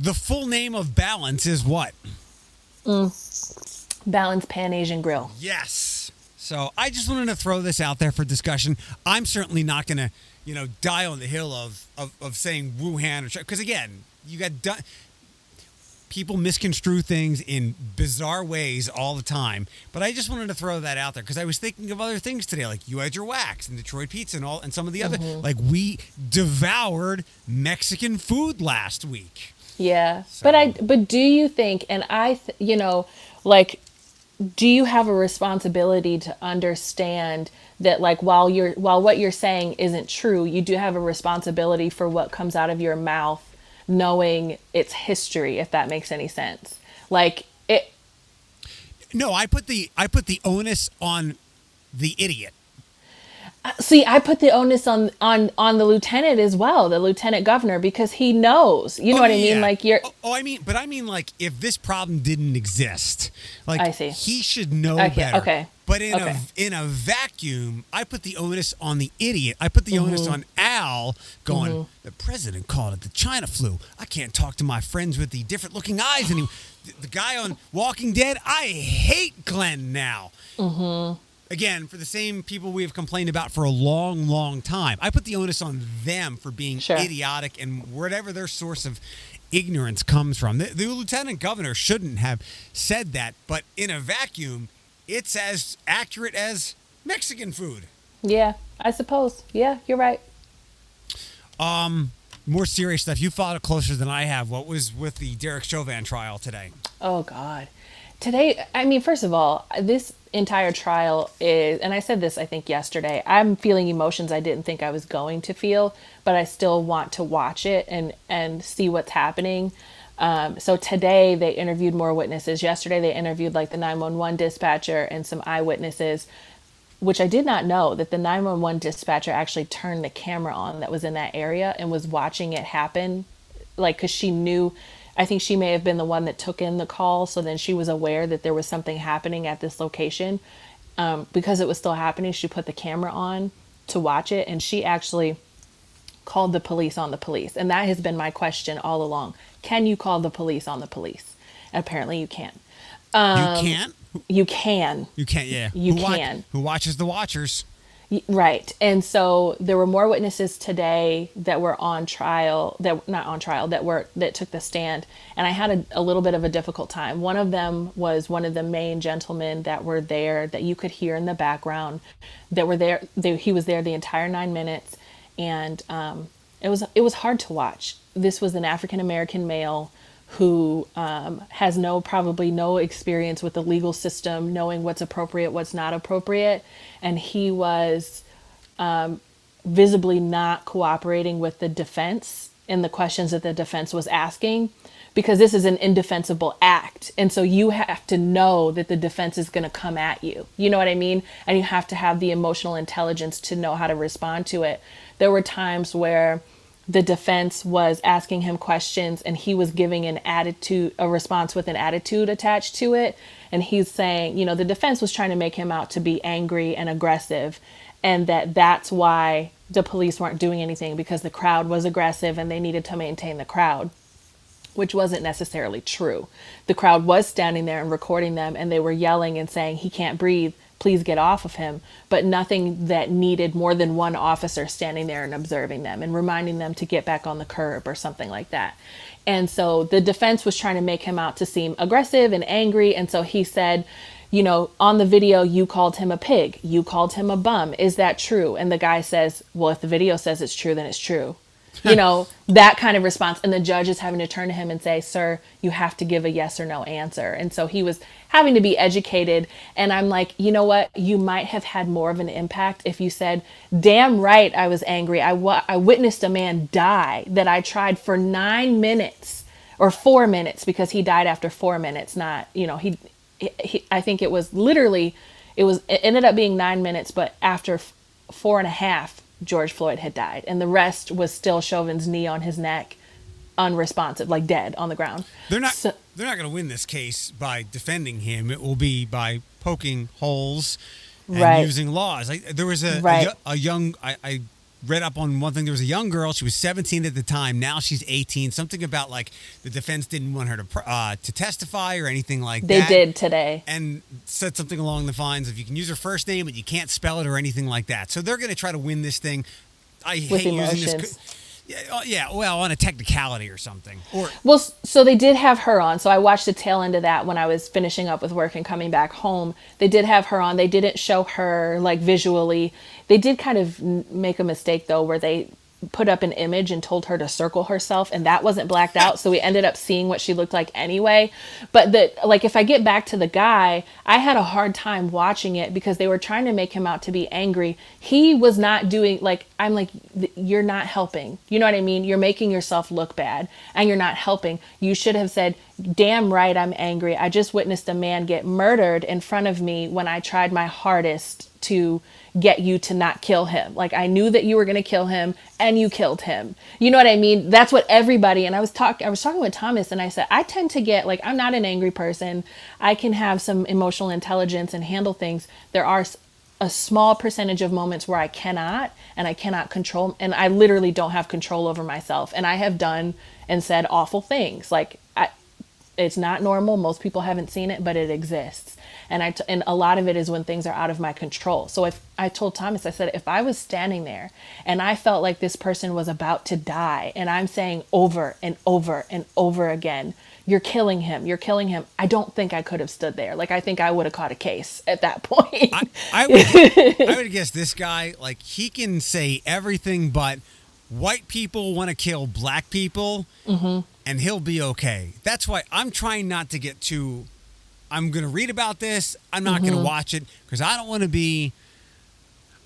the full name of Balance is what? Mm. Balance Pan Asian Grill. Yes. So I just wanted to throw this out there for discussion. I'm certainly not going to, you know, die on the hill of of, of saying Wuhan or because again, you got done. People misconstrue things in bizarre ways all the time, but I just wanted to throw that out there because I was thinking of other things today, like you had your wax and Detroit pizza and all, and some of the other. Mm-hmm. Like we devoured Mexican food last week. Yeah. So. But I but do you think and I th- you know like do you have a responsibility to understand that like while you're while what you're saying isn't true, you do have a responsibility for what comes out of your mouth knowing its history if that makes any sense. Like it No, I put the I put the onus on the idiot see i put the onus on on on the lieutenant as well the lieutenant governor because he knows. You know oh, what i mean? like you're oh, oh, i mean but i mean like if this problem didn't exist like i see. he should know okay, better. Okay. But in okay. a in a vacuum i put the onus on the idiot. I put the mm-hmm. onus on al going mm-hmm. the president called it the china flu. I can't talk to my friends with the different looking eyes anymore. The guy on walking dead i hate glenn now. Mm-hmm again, for the same people we have complained about for a long, long time. I put the onus on them for being sure. idiotic and whatever their source of ignorance comes from. The, the, lieutenant governor shouldn't have said that, but in a vacuum, it's as accurate as Mexican food. Yeah, I suppose. Yeah, you're right. Um, more serious stuff. You followed it closer than I have. What was with the Derek Chauvin trial today? Oh God, today. I mean, first of all, this entire trial is, and I said this I think yesterday, I'm feeling emotions I didn't think I was going to feel, but I still want to watch it and and see what's happening. Um, so today they interviewed more witnesses. Yesterday they interviewed like the 911 dispatcher and some eyewitnesses, which I did not know that the 911 dispatcher actually turned the camera on that was in that area and was watching it happen, like because she knew I think she may have been the one that took in the call. So then she was aware that there was something happening at this location. Um, because it was still happening, she put the camera on to watch it. And she actually called the police on the police. And that has been my question all along. Can you call the police on the police? And apparently you can't. Um, you can't? you can. You can't. Yeah. You who can. who watches the watchers? Right. And so there were more witnesses today that were on trial, that not on trial, that were that took the stand. And I had a, a little bit of a difficult time. One of them was one of the main gentlemen that were there that you could hear in the background that were there. They, he was there the entire nine minutes. And um, it was it was hard to watch. This was an African American male who um, has no probably no experience with the legal system, knowing what's appropriate, what's not appropriate, and he was um, visibly not cooperating with the defense in the questions that the defense was asking because this is an indefensible act. And so you have to know that the defense is going to come at you. You know what i mean? And you have to have the emotional intelligence to know how to respond to it. There were times where the defense was asking him questions and he was giving an attitude a response with an attitude attached to it and he's saying you know the defense was trying to make him out to be angry and aggressive and that that's why the police weren't doing anything because the crowd was aggressive and they needed to maintain the crowd which wasn't necessarily true. The crowd was standing there and recording them, and they were yelling and saying, He can't breathe, please get off of him. But nothing that needed more than one officer standing there and observing them and reminding them to get back on the curb or something like that. And so the defense was trying to make him out to seem aggressive and angry. And so he said, you know, on the video, you called him a pig. You called him a bum. Is that true? And the guy says, well, if the video says it's true, then it's true. You know, that kind of response. And the judge is having to turn to him and say, sir, you have to give a yes or no answer. And so he was having to be educated. And I'm like, you know what? You might have had more of an impact if you said, damn right, I was angry. I, I witnessed a man die that I tried for nine minutes or four minutes because he died after four minutes, not, you know, he, he, I think it was literally, it was, it ended up being nine minutes, but after f- four and a half, George Floyd had died. And the rest was still Chauvin's knee on his neck, unresponsive, like dead on the ground. They're not. So- they're not going to win this case by defending him. It will be by poking holes and Right. using laws. Like there was a a Right. yo- a, young. I, I read up on one thing. There was a young girl. She was 17 at the time. Now she's 18. Something about like the defense didn't want her to uh, to testify or anything like They that. They did today. and said something along the lines of you can use her first name but you can't spell it or anything like that. So they're going to try to win this thing. I With hate using this. Yeah, oh, yeah, well, on a technicality or something. Or Well, so they did have her on. So I watched the tail end of that when I was finishing up with work and coming back home. They did have her on. They didn't show her like visually. They did kind of make a mistake though, where they put up an image and told her to circle herself, and that wasn't blacked out. So we ended up seeing what she looked like anyway. But the like, if I get back to the guy, I had a hard time watching it because they were trying to make him out to be angry. He was not doing like I'm like you're not helping. You know what I mean? You're making yourself look bad and you're not helping. You should have said, "Damn right I'm angry. I just witnessed a man get murdered in front of me when I tried my hardest to get you to not kill him. Like I knew that you were going to kill him and you killed him. You know what I mean? That's what everybody and I was talking I was talking with Thomas and I said I tend to get like I'm not an angry person. I can have some emotional intelligence and handle things. There are a small percentage of moments where I cannot and I cannot control and I literally don't have control over myself and I have done and said awful things like I it's not normal most people haven't seen it but it exists and I t- and a lot of it is when things are out of my control so if I told Thomas I said if I was standing there and I felt like this person was about to die and I'm saying over and over and over again you're killing him you're killing him I don't think I could have stood there like I think I would have caught a case at that point I, I would, I would guess this guy, like, he can say everything but white people want to kill black people, Mm-hmm. and he'll be okay. That's why I'm trying not to get too. I'm going to read about this. I'm not Mm-hmm. going to watch it because I don't want to be.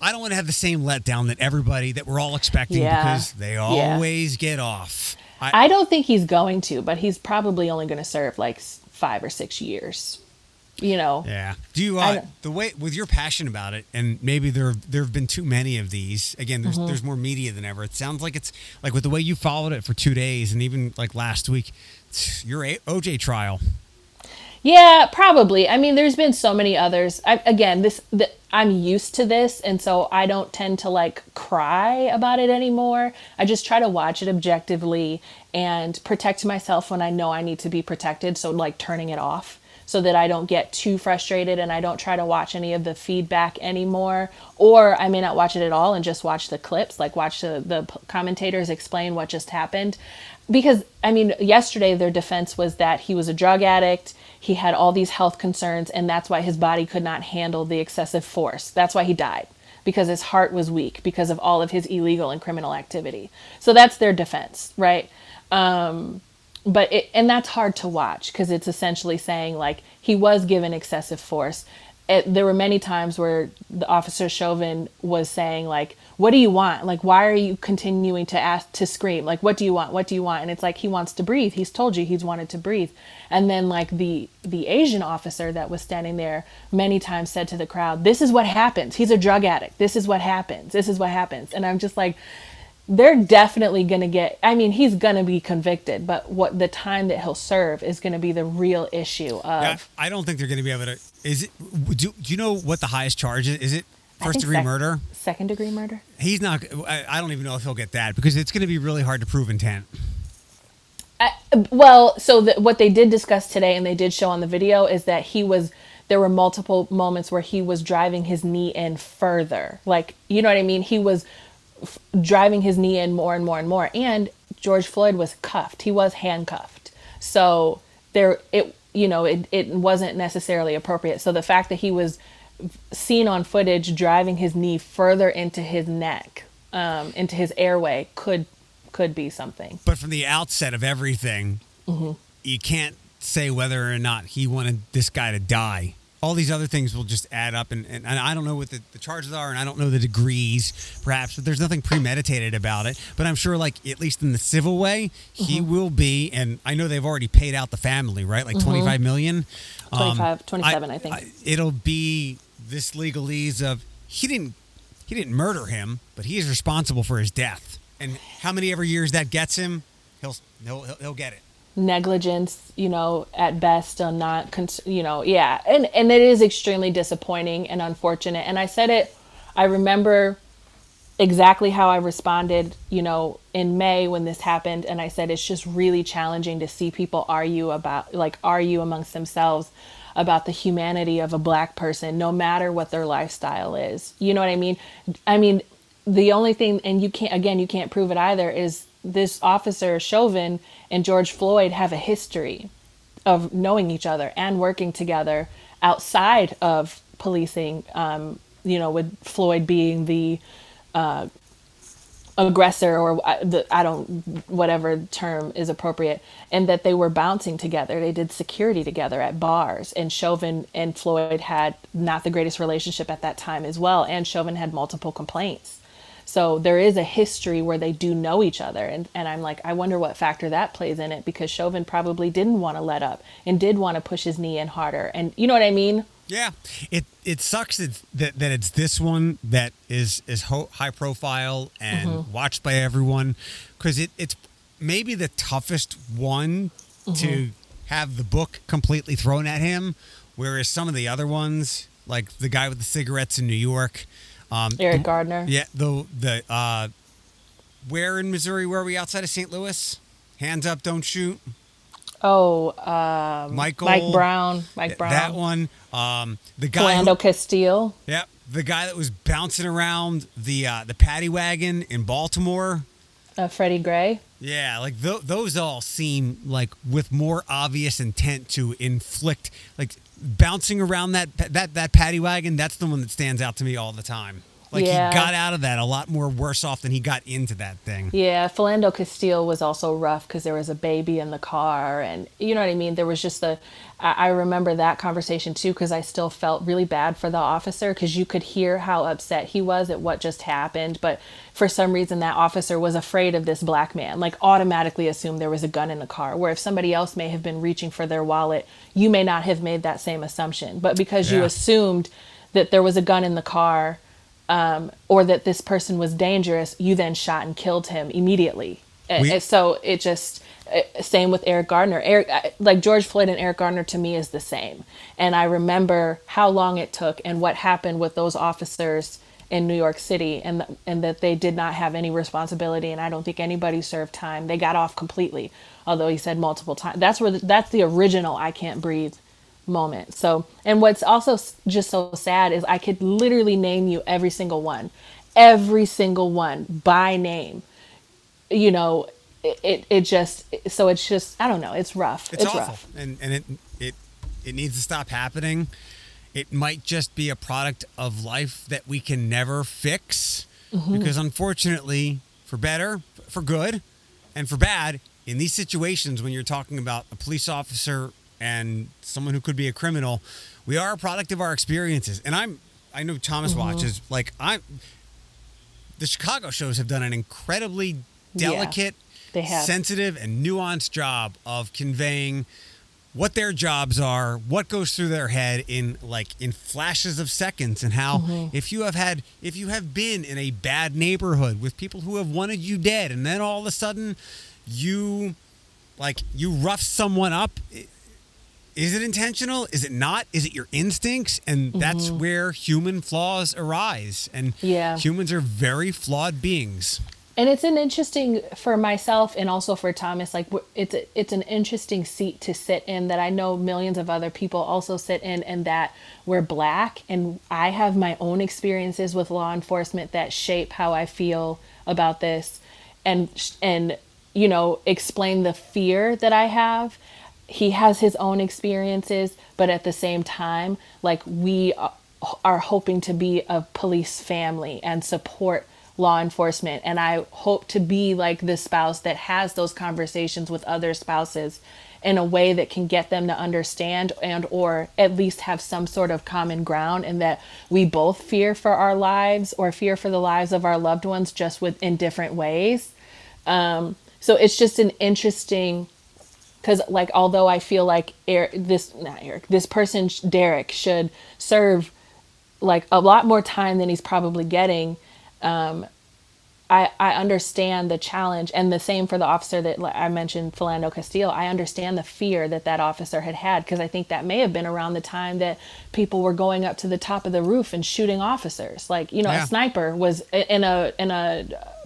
I don't want to have the same letdown that everybody that we're all expecting Yeah. because they Yeah. always get off. I, I don't think he's going to but he's probably only going to serve like 5 or 6 years you know Yeah. Do you uh, the way with your passion about it, and maybe there there have been too many of these. Again, there's Mm-hmm. there's more media than ever. It sounds like it's like with the way you followed it for two days, and even like last week, your A- OJ trial. Yeah, probably. I mean, there's been so many others. I, again, this the, I'm used to this, and so I don't tend to like cry about it anymore. I just try to watch it objectively and protect myself when I know I need to be protected. So like turning it off. so that I don't get too frustrated and I don't try to watch any of the feedback anymore. Or I may not watch it at all and just watch the clips, like watch the, the commentators explain what just happened. Because, I mean, yesterday their defense was that he was a drug addict, he had all these health concerns, and that's why his body could not handle the excessive force. That's why he died because his heart was weak because of all of his illegal and criminal activity. So that's their defense, right? Um, but it, and that's hard to watch because it's essentially saying like he was given excessive force. It, there were many times where the officer Chauvin was saying like, "What do you want? Like, why are you continuing to ask to scream? Like, what do you want? What do you want?" And it's like he wants to breathe. He's told you he's wanted to breathe. And then like the the Asian officer that was standing there many times said to the crowd, "This is what happens. He's a drug addict. This is what happens. This is what happens." And I'm just like, they're definitely going to get i mean he's going to be convicted but what the time that he'll serve is going to be the real issue of Yeah, I don't think they're going to be able to. Is it? Do, do you know what the highest charge is? Is it first degree sec- murder? second degree murder He's not. I, I don't even know if he'll get that because it's going to be really hard to prove intent. well so the, what they did discuss today and they did show on the video is that he was there were multiple moments where he was driving his knee in further like you know what i mean he was f- driving his knee in more and more and more and george floyd was cuffed he was handcuffed so there it you know it, it wasn't necessarily appropriate so the fact that he was seen on footage driving his knee further into his neck um, into his airway could could be something But from the outset of everything, Mm-hmm. you can't say whether or not he wanted this guy to die. All these other things will just add up, and, and, and I don't know what the, the charges are, and I don't know the degrees, perhaps, but there's nothing premeditated about it. But I'm sure, like, at least in the civil way, he Mm-hmm. will be, and I know they've already paid out the family, right? Like 25 million? Um, 25 27 I think. it'll be this legalese of he didn't he didn't murder him, but he is responsible for his death. And how many ever years that gets him, he'll he'll he'll, he'll get it. Negligence you know at best on not you know yeah. And and it is extremely disappointing and unfortunate. And i said it i remember exactly how i responded you know in may when this happened. And i said it's just really challenging to see people argue about like argue amongst themselves about the humanity of a black person no matter what their lifestyle is. You know what i mean? I mean the only thing and you can't again you can't prove it either is this officer chauvin and george floyd have a history of knowing each other and working together outside of policing um, you know with floyd being the uh, aggressor or uh, the I don't whatever term is appropriate and that they were bouncing together. They did security together at bars and Chauvin and Floyd had not the greatest relationship at that time as well and Chauvin had multiple complaints so there is a history where they do know each other and and I'm like I wonder what factor that plays in it because Chauvin probably didn't want to let up and did want to push his knee in harder and you know what I mean Yeah, it it sucks that that, that it's this one that is is ho- high profile and Mm-hmm. watched by everyone because it it's maybe the toughest one Mm-hmm. to have the book completely thrown at him, whereas some of the other ones, like the guy with the cigarettes in New York, um, Eric Gardner yeah, the the uh, where in Missouri were we outside of St. Louis? Hands up, don't shoot. oh um, Michael Mike Brown Mike Brown That one. Um, the guy. who- Philando Castile Yep, the guy that was bouncing around the uh, the paddy wagon in Baltimore. uh, Freddie Gray Yeah, like th- those all seem like with more obvious intent to inflict, like bouncing around that that that paddy wagon. That's the one that stands out to me all the time. Like Yeah. he got out of that a lot more worse off than he got into that thing. Yeah, Philando Castile was also rough because there was a baby in the car, and you know what I mean. There was just the—I remember that conversation too because I still felt really bad for the officer because you could hear how upset he was at what just happened, but for some reason that officer was afraid of this black man, like automatically assumed there was a gun in the car. Where if somebody else may have been reaching for their wallet, you may not have made that same assumption, but because you assumed that there was a gun in the car um, or that this person was dangerous, you then shot and killed him immediately. We- and so it just uh, same with Eric Gardner. Eric, uh, like George Floyd and Eric Gardner, to me is the same. And I remember how long it took and what happened with those officers in New York City, and th- and that they did not have any responsibility. And I don't think anybody served time. They got off completely. Although he said multiple times. That's where the, that's the original "I can't breathe" moment. So, and what's also just so sad is I could literally name you every single one, every single one by name. You know, it it, it just so it's just I don't know. It's rough. It's, It's, awful, rough. and and it it it needs to stop happening. It might just be a product of life that we can never fix, Mm-hmm. because unfortunately, for better, for good, and for bad, in these situations when you're talking about a police officer and someone who could be a criminal, we are a product of our experiences. And I'm I know Thomas Mm-hmm. watches like I'm. The Chicago shows have done an incredibly delicate, they have. sensitive, and nuanced job of conveying what their jobs are, what goes through their head in like in flashes of seconds, and how Mm-hmm. if you have had if you have been in a bad neighborhood with people who have wanted you dead, and then all of a sudden you like you rough someone up. Is it intentional? Is it not? Is it your instincts? And that's where human flaws arise. And Mm-hmm. Yeah. humans are very flawed beings. and it's an interesting for myself and also for Thomas. Like it's a, it's an interesting seat to sit in that I know millions of other people also sit in, and that we're black, and I have my own experiences with law enforcement that shape how I feel about this, and and you know explain the fear that I have. He has his own experiences, but at the same time, like we are hoping to be a police family and support law enforcement. And i hope to be like the spouse that has those conversations with other spouses in a way that can get them to understand and or at least have some sort of common ground and that we both fear for our lives or fear for the lives of our loved ones just with in different ways. Um, so it's just an interesting because like although i feel like Eric, this not eric this person derek should serve like a lot more time than he's probably getting um, I, I understand the challenge and the same for the officer that I mentioned, Philando Castillo. I understand the fear that that officer had had because I think that may have been around the time that people were going up to the top of the roof and shooting officers. Like, you know, Yeah. a sniper was in a, in a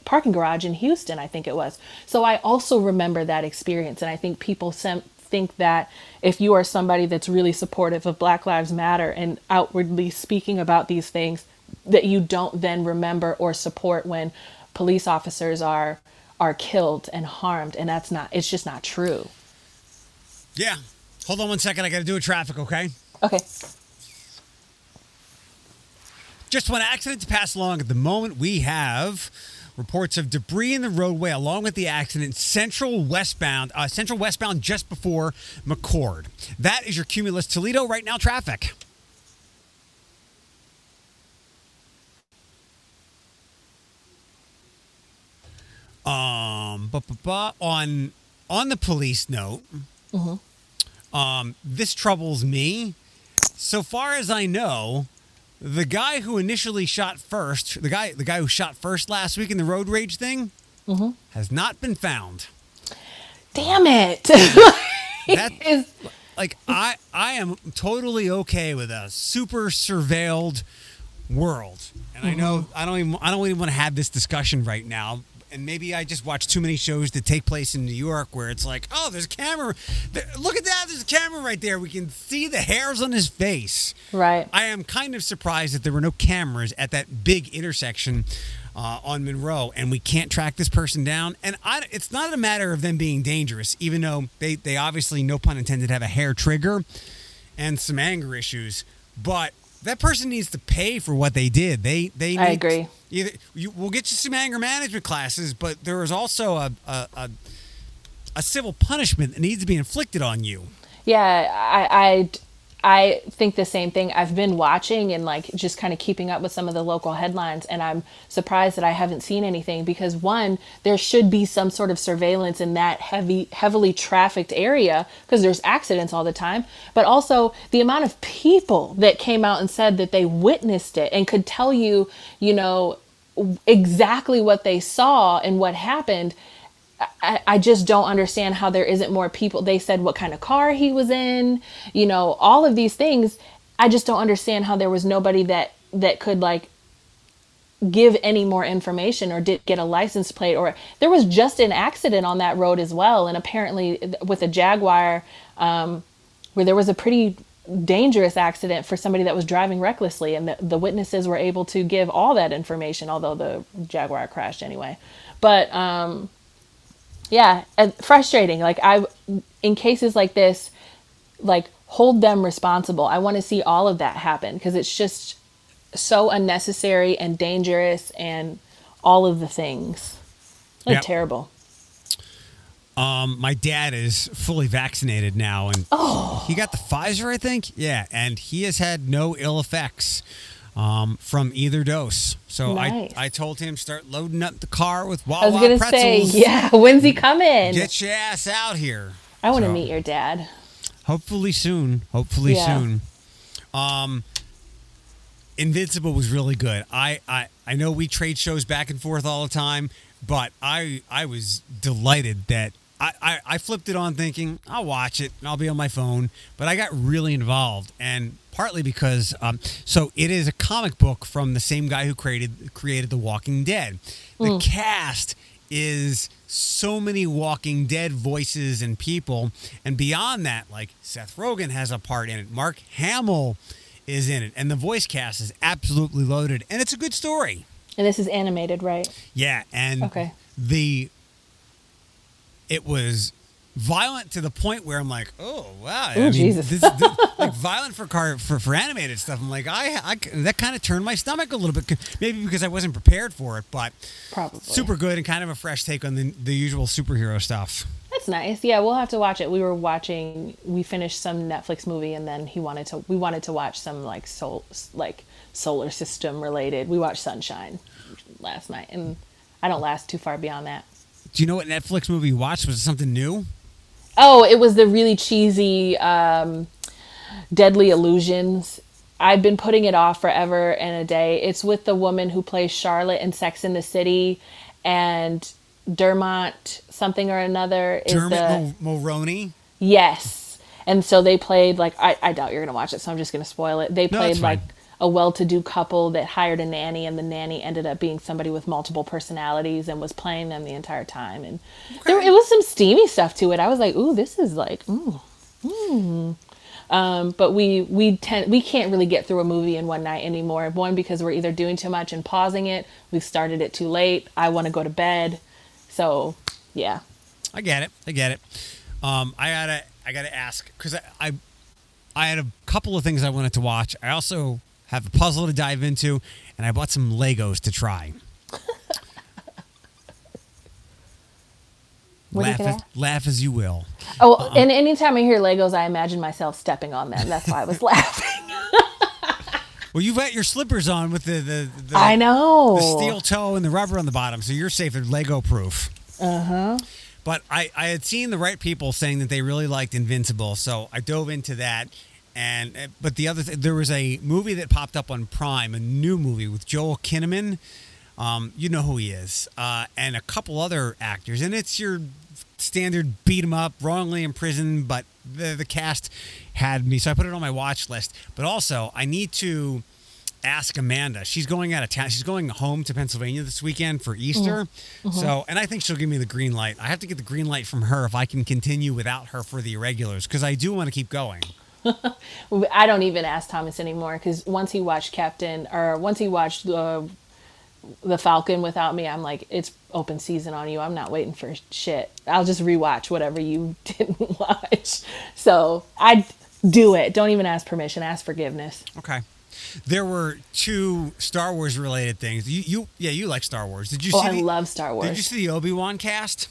parking garage in Houston, I think it was. So I also remember that experience. And I think people sem- think that if you are somebody that's really supportive of Black Lives Matter and outwardly speaking about these things, that you don't then remember or support when police officers are are killed and harmed and that's not it's just not true Yeah. Hold on one second. I got to do a traffic, okay? okay Just one accident to pass along at the moment. We have reports of debris in the roadway along with the accident central westbound, uh, central westbound just before McCord. That is your Cumulus Toledo right now traffic. Um, bu- bu- bu- on on the police note, um, this troubles me. So far as I know, the guy who initially shot first, the guy the guy who shot first last week in the road rage thing, mm-hmm. has not been found. damn it That is like I I am totally okay with a super surveilled world. And I mm-hmm. know I don't even I don't even want to have this discussion right now. And maybe I just watch too many shows that take place in New York where it's like, oh, there's a camera. Look at that. There's a camera right there. We can see the hairs on his face. right I am kind of surprised that there were no cameras at that big intersection uh, on Monroe, and we can't track this person down. And I, it's not a matter of them being dangerous, even though they, they obviously, no pun intended, have a hair trigger and some anger issues. But that person needs to pay for what they did. They they. I need- agree. Either you, we'll get you some anger management classes, but there is also a a, a a civil punishment that needs to be inflicted on you. yeah I, I think the same thing. I've been watching and like just kind of keeping up with some of the local headlines and i'm surprised that i haven't seen anything because one there should be some sort of surveillance in that heavy heavily trafficked area because there's accidents all the time but also the amount of people that came out and said that they witnessed it and could tell you you know exactly what they saw and what happened I, I just don't understand how there isn't more people. They said what kind of car he was in, you know, all of these things. I just don't understand how there was nobody that that could like give any more information or did get a license plate or there was just an accident on that road as well and apparently with a jaguar um, where there was a pretty dangerous accident for somebody that was driving recklessly and the, the witnesses were able to give all that information although the jaguar crashed anyway but um yeah frustrating like i in cases like this like hold them responsible i want to see all of that happen because it's just so unnecessary and dangerous and all of the things like Yep. terrible Um, my dad is fully vaccinated now, and Oh. he got the Pfizer, I think. Yeah, and he has had no ill effects um, from either dose. So Nice. I, I told him start loading up the car with i was gonna pretzels. say yeah when's he coming Get your ass out here. i want to So, meet your dad Hopefully soon. Hopefully Yeah. soon. Um, Invincible was really good. I, I I know we trade shows back and forth all the time, but I I was delighted that I, I, I flipped it on thinking I'll watch it and I'll be on my phone, but I got really involved and partly because um, so it is a comic book from the same guy who created created The Walking Dead. The cast is so many Walking Dead voices and people, and beyond that, like Seth Rogen has a part in it. Mark Hamill is in it, and the voice cast is absolutely loaded, and it's a good story. and this is animated right Yeah, and Okay. the it was violent to the point where I'm like, oh wow, Ooh, Jesus. this, this, like violent for car for, for animated stuff. I'm like, I, I that kind of turned my stomach a little bit, maybe because I wasn't prepared for it, but probably super good and kind of a fresh take on the the usual superhero stuff. That's nice. Yeah, we'll have to watch it. We were watching. We finished some Netflix movie, and then he wanted to. We wanted to watch some like sol, like solar system related. We watched Sunshine last night, and I don't last too far beyond that. Do you know what Netflix movie you watched? Was it something new? Oh, it was the really cheesy um, Deadly Illusions. I've been putting it off forever and a day. It's with the woman who plays Charlotte in Sex in the City, and Dermot something or another is Dermot the Mulroney. Yes. And so they played like I, I doubt you're gonna watch it, so I'm just gonna spoil it. They No, played fine. like a well-to-do couple that hired a nanny, and the nanny ended up being somebody with multiple personalities and was playing them the entire time. And there, it was some steamy stuff to it. I was like, "Ooh, this is like, ooh, mm." Um, but we we tend we can't really get through a movie in one night anymore. One because we're either doing too much and pausing it. We've started it too late. I want to go to bed. So, yeah. I get it. I get it. Um, I gotta I gotta ask because I, I I had a couple of things I wanted to watch. I also have a puzzle to dive into, and I bought some Legos to try. What are you laugh, as, laugh as you will. Oh, Uh-uh. and anytime I hear Legos, I imagine myself stepping on them. That's why I was laughing. Well, you've got your slippers on with the the, the I know. the steel toe and the rubber on the bottom, so you're safe and Lego proof. Uh huh. But I, I had seen the right people saying that they really liked Invincible, so I dove into that. And uh, but the other th- there was a movie that popped up on Prime, a new movie with Joel Kinnaman. Um, you know who he is, uh, and a couple other actors, and it's your standard beat 'em up, wrongly imprisoned. But the the cast had me, so I put it on my watch list. But also, I need to ask Amanda. She's going out of town. She's going home to Pennsylvania this weekend for Easter. So, and I think she'll give me the green light. I have to get the green light from her if I can continue without her for the irregulars because I do want to keep going. I don't even ask Thomas anymore because once he watched Captain or once he watched the the Falcon without me, I'm like, it's open season on you. I'm not waiting for shit. I'll just rewatch whatever you didn't watch. So I do it. Don't even ask permission. Ask forgiveness. Okay. There were two Star Wars related things. You, you, yeah, you like Star Wars. Did you Oh, see? I the, love Star Wars. Did you see the Obi Wan cast?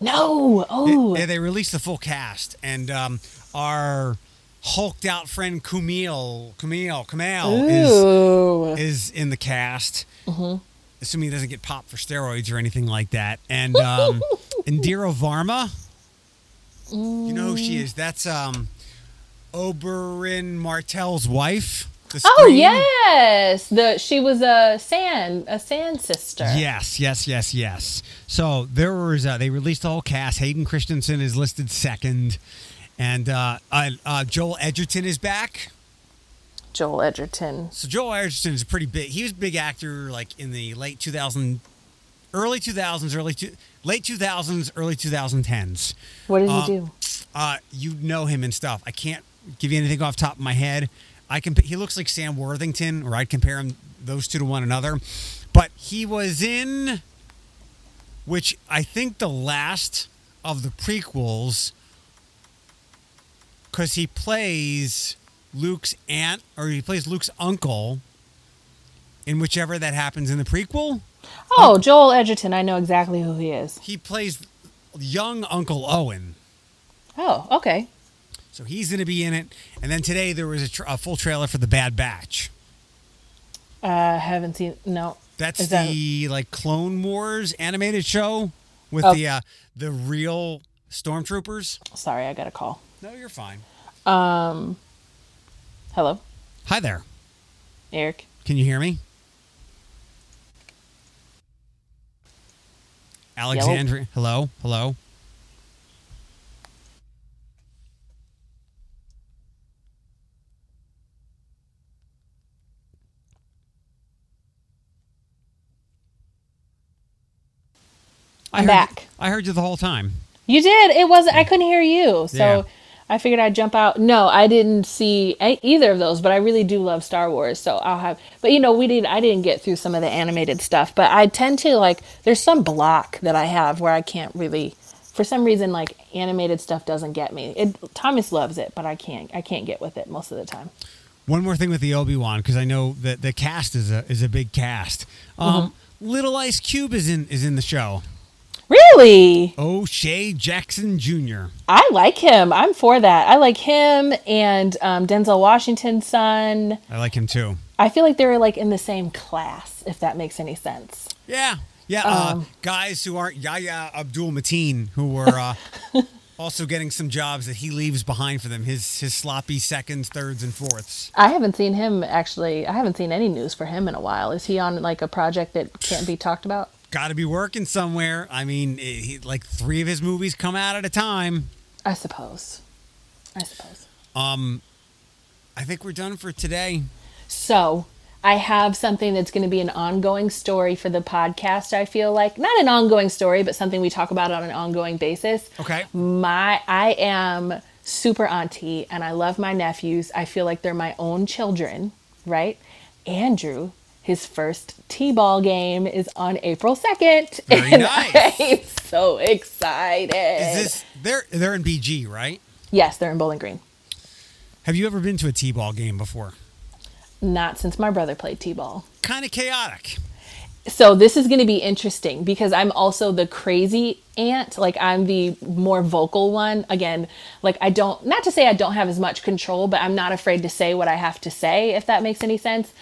no. Oh. Yeah, they released the full cast, and um, our hulked out friend Kumail, Kumail, Kumail is is in the cast. Assuming he doesn't get popped for steroids or anything like that. And um, Indira Varma, you know who she is? That's um, Oberyn Martell's wife. Oh yes, the she was a sand a sand sister. Yes, yes, yes, yes. So there was uh, they released the whole cast. Hayden Christensen is listed second, and uh, uh, uh, Joel Edgerton is back. Joel Edgerton. So Joel Edgerton is a pretty big. He was a big actor like in the late 2000, early 2000s, early two, late 2000s, early 2010s. What did Uh, he do? Uh, you know him and stuff. I can't give you anything off the top of my head. I can. He looks like Sam Worthington, or I'd compare him those two to one another. But he was in, which I think the last of the prequels, because he plays Luke's aunt or he plays Luke's uncle. In whichever that happens in the prequel, Oh, Joel Edgerton. I know exactly who he is. he plays young Uncle Owen. Oh, okay. So he's going to be in it. And then today there was a, tr- a full trailer for The Bad Batch. Uh, haven't seen. No. That's Is that- the like Clone Wars animated show with Oh. the uh, the real stormtroopers. Sorry, I got a call. No, you're fine. Um, Hello, Hi there. Eric. Can you hear me? Alexandria. Hello. Hello. I I'm heard back. I heard you the whole time. You did. It was. I couldn't hear you, so Yeah. I figured I'd jump out. No, I didn't see either of those, but I really do love Star Wars, so I'll have. But you know, we did. I didn't get through some of the animated stuff, but I tend to like. There's some block that I have where I can't really. For some reason, like animated stuff doesn't get me. It Thomas loves it, but I can't. I can't get with it most of the time. One more thing with the Obi Wan because I know that the cast is a is a big cast. Um, Little Ice Cube is in is in the show. Really, O'Shea Jackson Jr. I like him. I'm for that. I like him and um, Denzel Washington's son. I like him too. I feel like they're like in the same class, if that makes any sense. Yeah, yeah. uh, Um, guys who aren't Yahya Abdul Mateen who were uh, also getting some jobs that he leaves behind for them. His his sloppy seconds, thirds, and fourths. I haven't seen him actually. I haven't seen any news for him in a while. Is he on like a project that can't be talked about? Got to be working somewhere. I mean, eh, he, like three of his movies come out at a time. I suppose. I suppose. Um, I think we're done for today. So I have something that's going to be an ongoing story for the podcast. I feel like not an ongoing story, but something we talk about on an ongoing basis. Okay. My I am super auntie and I love my nephews. I feel like they're my own children, right? Andrew, his first T-ball game is on April 2nd. Very and nice. I'm so excited. Is this they're they're in BG, right? Yes, they're in Bowling Green. Have you ever been to a T-ball game before? Not since my brother played T-ball. Kind of chaotic. So this is going to be interesting because I'm also the crazy aunt. Like I'm the more vocal one. Again, like I don't not to say I don't have as much control, but I'm not afraid to say what I have to say if that makes any sense.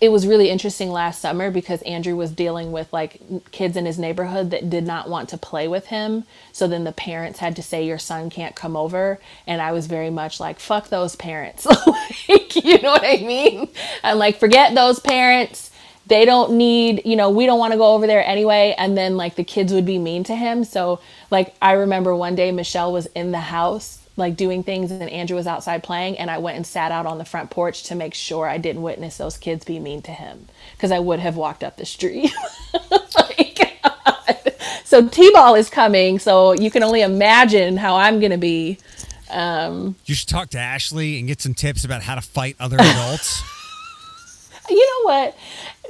It- was really interesting last summer because Andrew was dealing with like kids in his neighborhood that did not want to play with him. So then the parents had to say your son can't come over and I was very much like fuck those parents. like, you know what I mean? I'm like forget those parents they don't need you know we don't want to go over there anyway and then like the kids would be mean to him so like i remember one day michelle was in the house like doing things and andrew was outside playing and i went and sat out on the front porch to make sure i didn't witness those kids be mean to him because i would have walked up the street like, so t-ball is coming so you can only imagine how i'm gonna be Um, You should talk to Ashley and get some tips about how to fight other adults. You know what?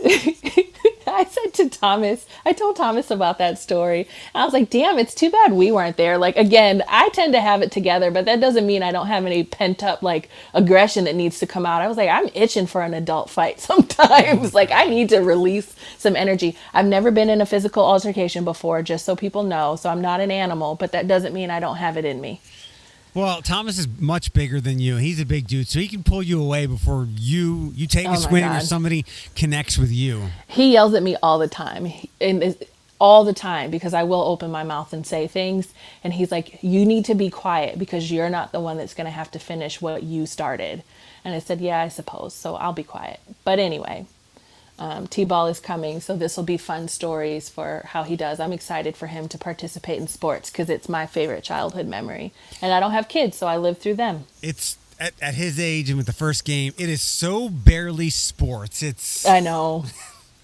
I said to Thomas, I told Thomas about that story. I was like, damn, it's too bad we weren't there. Like, again, I tend to have it together, but that doesn't mean I don't have any pent up, like, aggression that needs to come out. I was like, I'm itching for an adult fight sometimes. like, I need to release some energy. I've never been in a physical altercation before, just so people know. So I'm not an animal, but that doesn't mean I don't have it in me. Well, Thomas is much bigger than you. He's a big dude, so he can pull you away before you you take Oh a swing or somebody connects with you. he yells at me all the time and all the time because I will open my mouth and say things and he's like you need to be quiet because you're not the one that's going to have to finish what you started and I said yeah I suppose so I'll be quiet but anyway um, T-ball is coming so this will be fun stories for how he does I'm excited for him to participate in sports because it's my favorite childhood memory and I don't have kids so I live through them It's at, at his age and with the first game, it is so barely sports. It's I know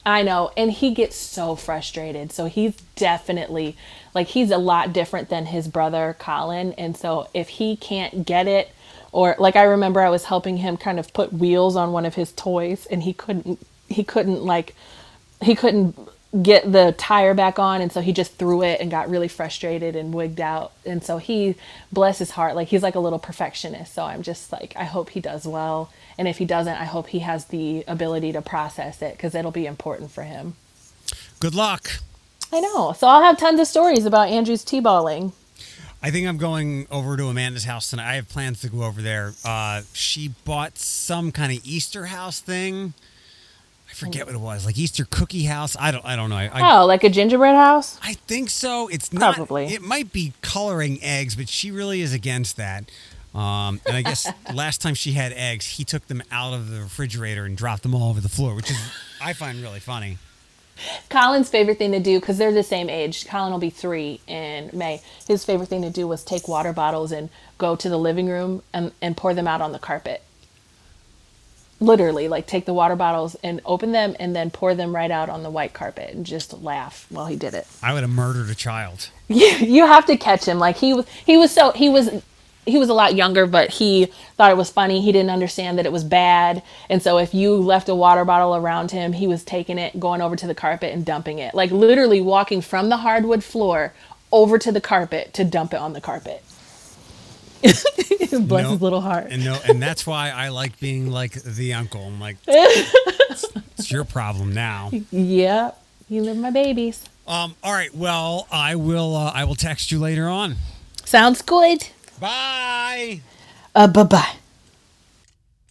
I know. And he gets so frustrated. So he's definitely like he's a lot different than his brother Colin. And so if he can't get it or like I remember I was helping him kind of put wheels on one of his toys and he couldn't he couldn't like he couldn't get the tire back on and so he just threw it and got really frustrated and wigged out and so he bless his heart like he's like a little perfectionist so i'm just like i hope he does well and if he doesn't i hope he has the ability to process it because it'll be important for him Good luck. i know so i'll have tons of stories about andrew's t-balling I think I'm going over to Amanda's house tonight. I have plans to go over there. Uh, she bought some kind of Easter house thing. I forget what it was, like Easter cookie house. I don't. I don't know. I, I, oh like a gingerbread house I think so. It's not. Probably. It might be coloring eggs, but she really is against that. Um, and I guess last time she had eggs, he took them out of the refrigerator and dropped them all over the floor, which is I find really funny. Colin's favorite thing to do, because they're the same age, Colin will be three in May. His favorite thing to do was take water bottles and go to the living room and, and pour them out on the carpet. Literally, like take the water bottles and open them and then pour them right out on the white carpet and just laugh while he did it. I would have murdered a child. you, you have to catch him. Like he was, he was so he was he was a lot younger, but he thought it was funny. He didn't understand that it was bad, and so if you left a water bottle around him, he was taking it, going over to the carpet and dumping it, like literally walking from the hardwood floor over to the carpet to dump it on the carpet. Bless No- his little heart. And no, and that's why I like being like the uncle. I'm like, it's, it's your problem now. Yep, you live my babies. Um, all right. Well, I will. Uh, I will text you later on. Sounds good. Bye. Uh, bye bye.